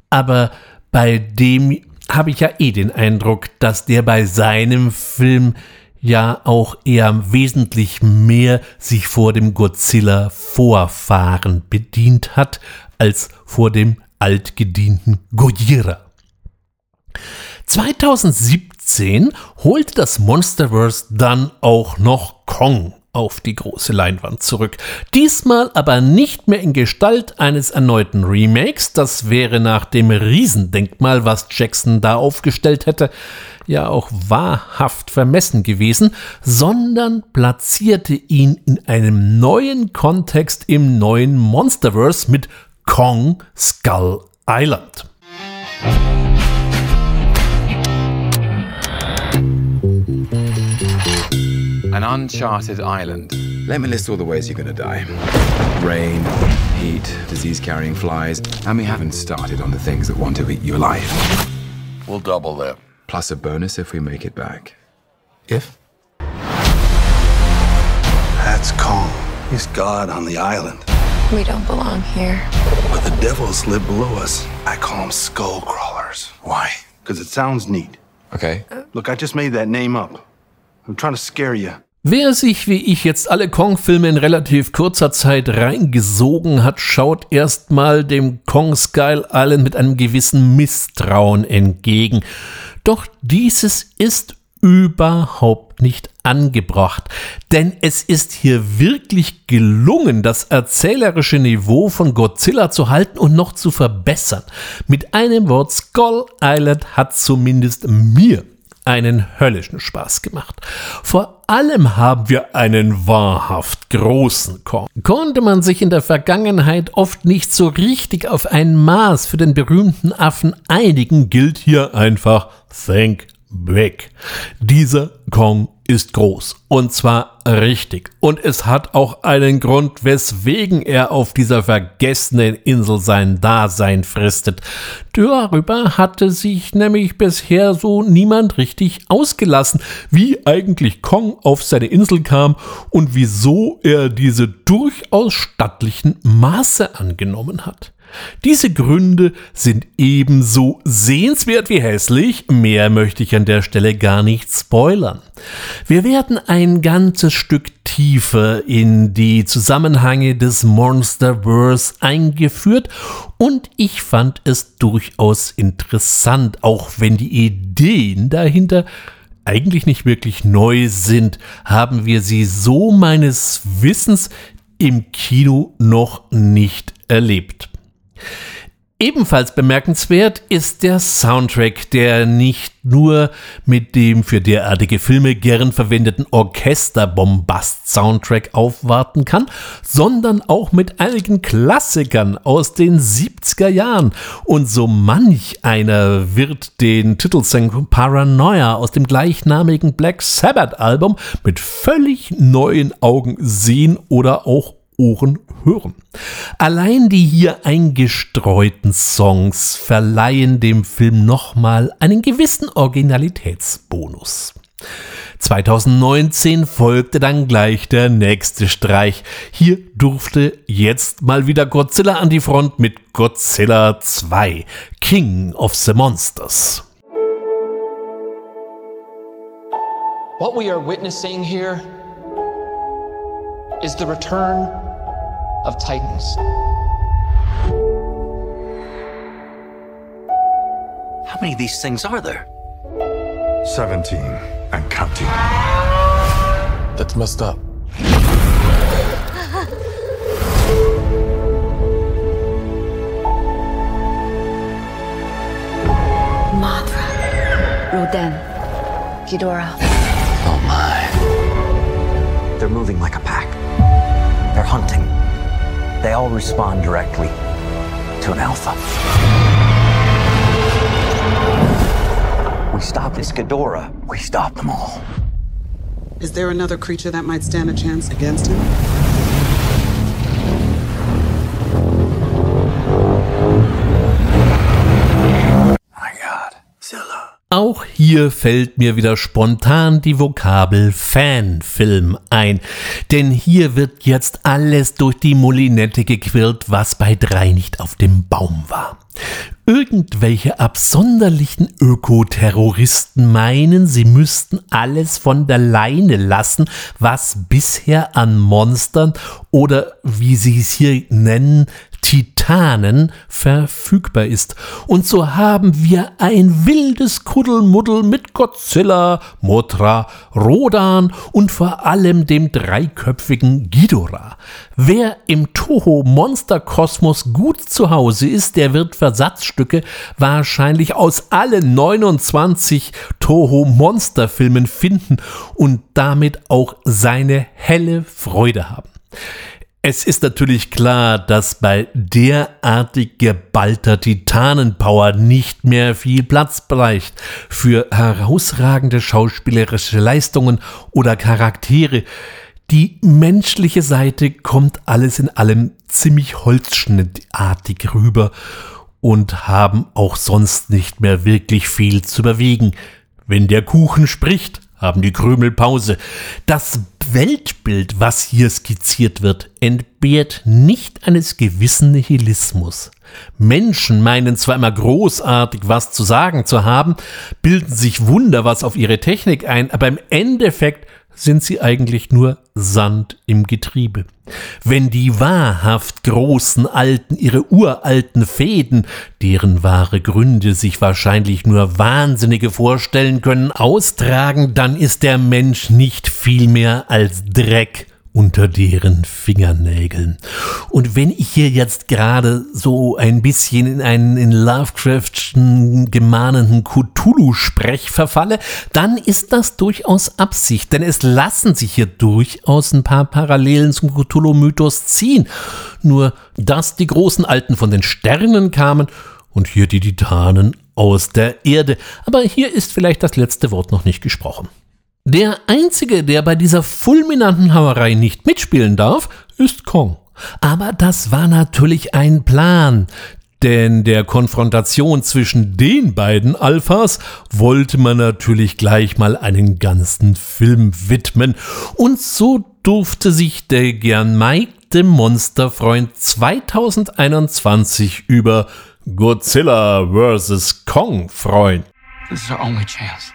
Aber bei dem habe ich ja eh den Eindruck, dass der bei seinem Film ja auch eher wesentlich mehr sich vor dem Godzilla-Vorfahren bedient hat, als vor dem altgedienten Gojira. 2017 holte das Monsterverse dann auch noch Kong auf die große Leinwand zurück. Diesmal aber nicht mehr in Gestalt eines erneuten Remakes, das wäre nach dem Riesendenkmal, was Jackson da aufgestellt hätte, ja auch wahrhaft vermessen gewesen, sondern platzierte ihn in einem neuen Kontext im neuen Monsterverse mit Kong Skull Island. An uncharted island. Let me list all the ways you're gonna die. Rain, heat, disease-carrying flies, and we haven't started on the things that want to eat you alive. We'll double that. Plus a bonus if we make it back. If? That's Kong. He's God on the island. We don't belong here. But the devils live below us. I call them skull crawlers. Why? Because it sounds neat. Okay. Uh, Look, I just made that name up. I'm trying to scare you. Wer sich wie ich jetzt alle Kong-Filme in relativ kurzer Zeit reingesogen hat, schaut erstmal dem Kong Skull Island mit einem gewissen Misstrauen entgegen. Doch dieses ist überhaupt nicht angebracht, denn es ist hier wirklich gelungen, das erzählerische Niveau von Godzilla zu halten und noch zu verbessern. Mit einem Wort, Skull Island hat zumindest mir einen höllischen Spaß gemacht. Vor allem haben wir einen wahrhaft großen Korn. Konnte man sich in der Vergangenheit oft nicht so richtig auf ein Maß für den berühmten Affen einigen, gilt hier einfach Thank Big. Dieser Kong ist groß. Und zwar richtig. Und es hat auch einen Grund, weswegen er auf dieser vergessenen Insel sein Dasein fristet. Darüber hatte sich nämlich bisher so niemand richtig ausgelassen, wie eigentlich Kong auf seine Insel kam und wieso er diese durchaus stattlichen Maße angenommen hat. Diese Gründe sind ebenso sehenswert wie hässlich, mehr möchte ich an der Stelle gar nicht spoilern. Wir werden ein ganzes Stück tiefer in die Zusammenhänge des Monsterverse eingeführt und ich fand es durchaus interessant, auch wenn die Ideen dahinter eigentlich nicht wirklich neu sind, haben wir sie so meines Wissens im Kino noch nicht erlebt. Ebenfalls bemerkenswert ist der Soundtrack, der nicht nur mit dem für derartige Filme gern verwendeten Orchesterbombast-Soundtrack aufwarten kann, sondern auch mit einigen Klassikern aus den 70er Jahren. Und so manch einer wird den Titelsong Paranoia aus dem gleichnamigen Black Sabbath-Album mit völlig neuen Augen sehen oder auch Ohren hören. Allein die hier eingestreuten Songs verleihen dem Film nochmal einen gewissen Originalitätsbonus. 2019 folgte dann gleich der nächste Streich. Hier durfte jetzt mal wieder Godzilla an die Front mit Godzilla 2, King of the Monsters. What we are witnessing here is the return of Titans. How many of these things are there? 17 and counting. That's messed up. Mothra, Rodan, Ghidorah. Oh my. They're moving like a pack. They're hunting. They all respond directly to an alpha. We stop this Ghidorah. We stop them all. Is there another creature that might stand a chance against him? Hier fällt mir wieder spontan die Vokabel Fanfilm ein, denn hier wird jetzt alles durch die Molinette gequirlt, was bei drei nicht auf dem Baum war. Irgendwelche absonderlichen Ökoterroristen meinen, sie müssten alles von der Leine lassen, was bisher an Monstern oder wie sie es hier nennen, Titanen verfügbar ist. Und so haben wir ein wildes Kuddelmuddel mit Godzilla, Mothra, Rodan und vor allem dem dreiköpfigen Ghidorah. Wer im Toho Monsterkosmos gut zu Hause ist, der wird Versatzstücke wahrscheinlich aus allen 29 Toho Monsterfilmen finden und damit auch seine helle Freude haben. Es ist natürlich klar, dass bei derartig geballter Titanenpower nicht mehr viel Platz bleibt für herausragende schauspielerische Leistungen oder Charaktere. Die menschliche Seite kommt alles in allem ziemlich holzschnittartig rüber und haben auch sonst nicht mehr wirklich viel zu bewegen. Wenn der Kuchen spricht, haben die Krümel Pause. Das Weltbild, was hier skizziert wird, entbehrt nicht eines gewissen Nihilismus. Menschen meinen zwar immer großartig was zu sagen zu haben, bilden sich Wunder was auf ihre Technik ein, aber im Endeffekt sind sie eigentlich nur Sand im Getriebe. Wenn die wahrhaft großen Alten ihre uralten Fäden, deren wahre Gründe sich wahrscheinlich nur Wahnsinnige vorstellen können, austragen, dann ist der Mensch nicht viel mehr als Dreck unter deren Fingernägeln. Und wenn ich hier jetzt gerade so ein bisschen in einen in Lovecraftschen gemahnenden Cthulhu-Sprech verfalle, dann ist das durchaus Absicht, denn es lassen sich hier durchaus ein paar Parallelen zum Cthulhu-Mythos ziehen. Nur, dass die großen Alten von den Sternen kamen und hier die Titanen aus der Erde. Aber hier ist vielleicht das letzte Wort noch nicht gesprochen. Der einzige, der bei dieser fulminanten Hauerei nicht mitspielen darf, ist Kong. Aber das war natürlich ein Plan. Denn der Konfrontation zwischen den beiden Alphas wollte man natürlich gleich mal einen ganzen Film widmen. Und so durfte sich der gern meigte Monsterfreund 2021 über Godzilla vs. Kong freuen. This is our only chance.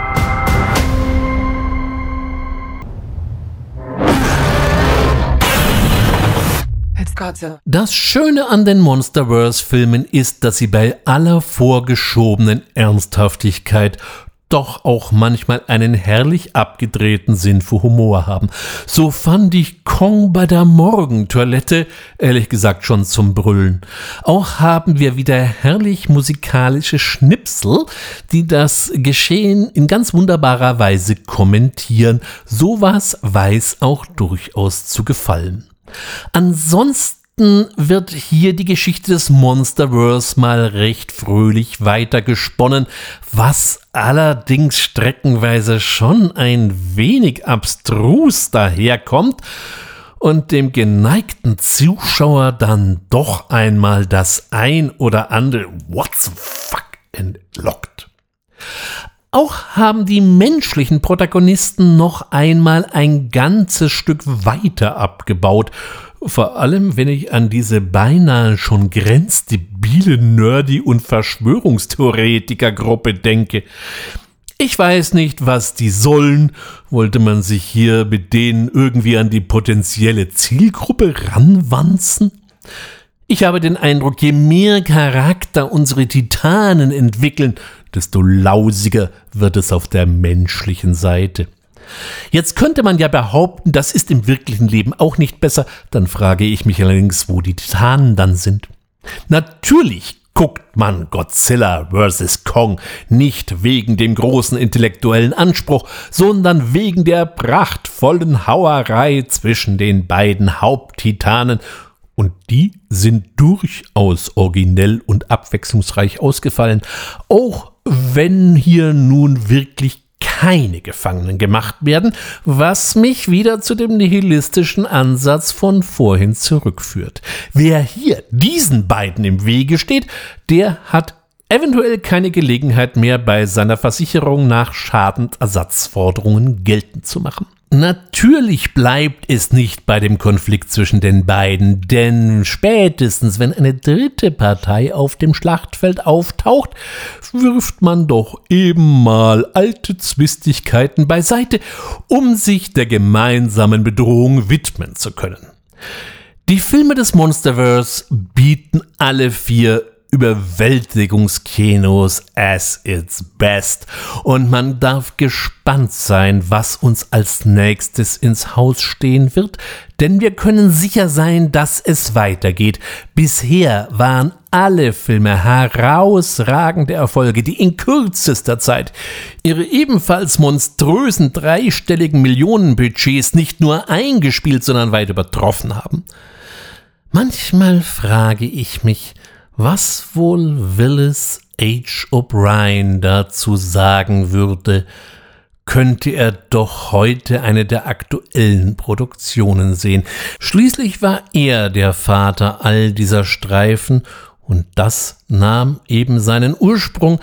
Godzilla. Das Schöne an den Monsterverse-Filmen ist, dass sie bei aller vorgeschobenen Ernsthaftigkeit doch auch manchmal einen herrlich abgedrehten Sinn für Humor haben. So fand ich Kong bei der Morgentoilette, ehrlich gesagt, schon zum Brüllen. Auch haben wir wieder herrlich musikalische Schnipsel, die das Geschehen in ganz wunderbarer Weise kommentieren. Sowas weiß auch durchaus zu gefallen. Ansonsten wird hier die Geschichte des Monsterverse mal recht fröhlich weitergesponnen, was allerdings streckenweise schon ein wenig abstrus daherkommt und dem geneigten Zuschauer dann doch einmal das ein oder andere What the fuck entlockt. Auch haben die menschlichen Protagonisten noch einmal ein ganzes Stück weiter abgebaut. Vor allem, wenn ich an diese beinahe schon grenzdebile Nerdy- und Verschwörungstheoretikergruppe denke. Ich weiß nicht, was die sollen. Wollte man sich hier mit denen irgendwie an die potenzielle Zielgruppe ranwanzen? Ich habe den Eindruck, je mehr Charakter unsere Titanen entwickeln, desto lausiger wird es auf der menschlichen Seite. Jetzt könnte man ja behaupten, das ist im wirklichen Leben auch nicht besser, dann frage ich mich allerdings, wo die Titanen dann sind. Natürlich guckt man Godzilla vs. Kong nicht wegen dem großen intellektuellen Anspruch, sondern wegen der prachtvollen Hauerei zwischen den beiden Haupttitanen und die sind durchaus originell und abwechslungsreich ausgefallen, auch wenn hier nun wirklich keine Gefangenen gemacht werden, was mich wieder zu dem nihilistischen Ansatz von vorhin zurückführt. Wer hier diesen beiden im Wege steht, der hat eventuell keine Gelegenheit mehr bei seiner Versicherung nach Schadenersatzforderungen geltend zu machen. Natürlich bleibt es nicht bei dem Konflikt zwischen den beiden, denn spätestens wenn eine dritte Partei auf dem Schlachtfeld auftaucht, wirft man doch eben mal alte Zwistigkeiten beiseite, um sich der gemeinsamen Bedrohung widmen zu können. Die Filme des Monsterverse bieten alle vier Überwältigungskinos as its best. Und man darf gespannt sein, was uns als nächstes ins Haus stehen wird, denn wir können sicher sein, dass es weitergeht. Bisher waren alle Filme herausragende Erfolge, die in kürzester Zeit ihre ebenfalls monströsen dreistelligen Millionenbudgets nicht nur eingespielt, sondern weit übertroffen haben. Manchmal frage ich mich, was wohl Willis H. O'Brien dazu sagen würde, könnte er doch heute eine der aktuellen Produktionen sehen. Schließlich war er der Vater all dieser Streifen und das nahm eben seinen Ursprung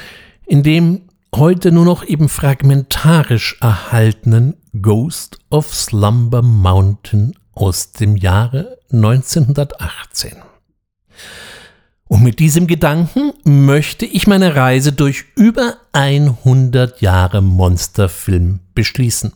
in dem heute nur noch eben fragmentarisch erhaltenen Ghost of Slumber Mountain aus dem Jahre 1918. Und mit diesem Gedanken möchte ich meine Reise durch über 100 Jahre Monsterfilm beschließen.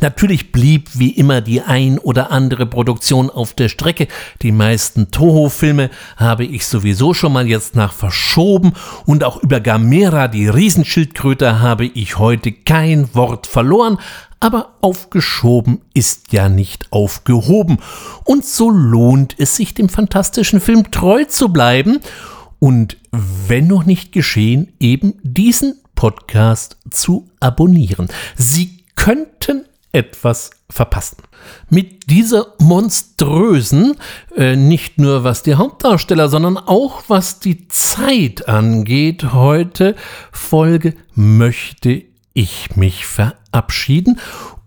Natürlich blieb wie immer die ein oder andere Produktion auf der Strecke. Die meisten Toho-Filme habe ich sowieso schon mal jetzt nach verschoben und auch über Gamera, die Riesenschildkröte, habe ich heute kein Wort verloren, aber aufgeschoben ist ja nicht aufgehoben. Und so lohnt es sich, dem fantastischen Film treu zu bleiben und wenn noch nicht geschehen, eben diesen Podcast zu abonnieren. Sie könnten etwas verpassen. Mit dieser monströsen, äh, nicht nur was die Hauptdarsteller, sondern auch was die Zeit angeht, heute Folge möchte ich mich verabschieden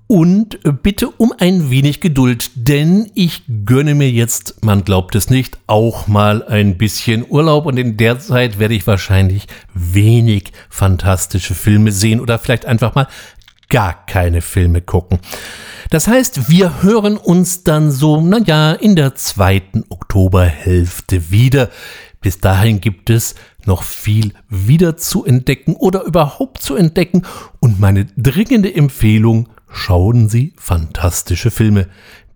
und bitte um ein wenig Geduld, denn ich gönne mir jetzt, man glaubt es nicht, auch mal ein bisschen Urlaub und in der Zeit werde ich wahrscheinlich wenig fantastische Filme sehen oder vielleicht einfach mal gar keine Filme gucken. Das heißt, wir hören uns dann so, naja, in der zweiten Oktoberhälfte wieder. Bis dahin gibt es noch viel wieder zu entdecken oder überhaupt zu entdecken und meine dringende Empfehlung, schauen Sie fantastische Filme.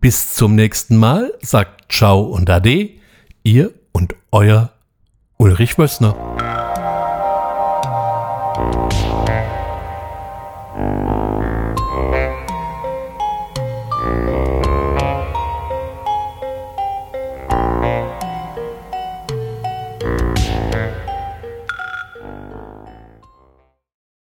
Bis zum nächsten Mal, sagt Ciao und Ade, ihr und euer Ulrich Wössner.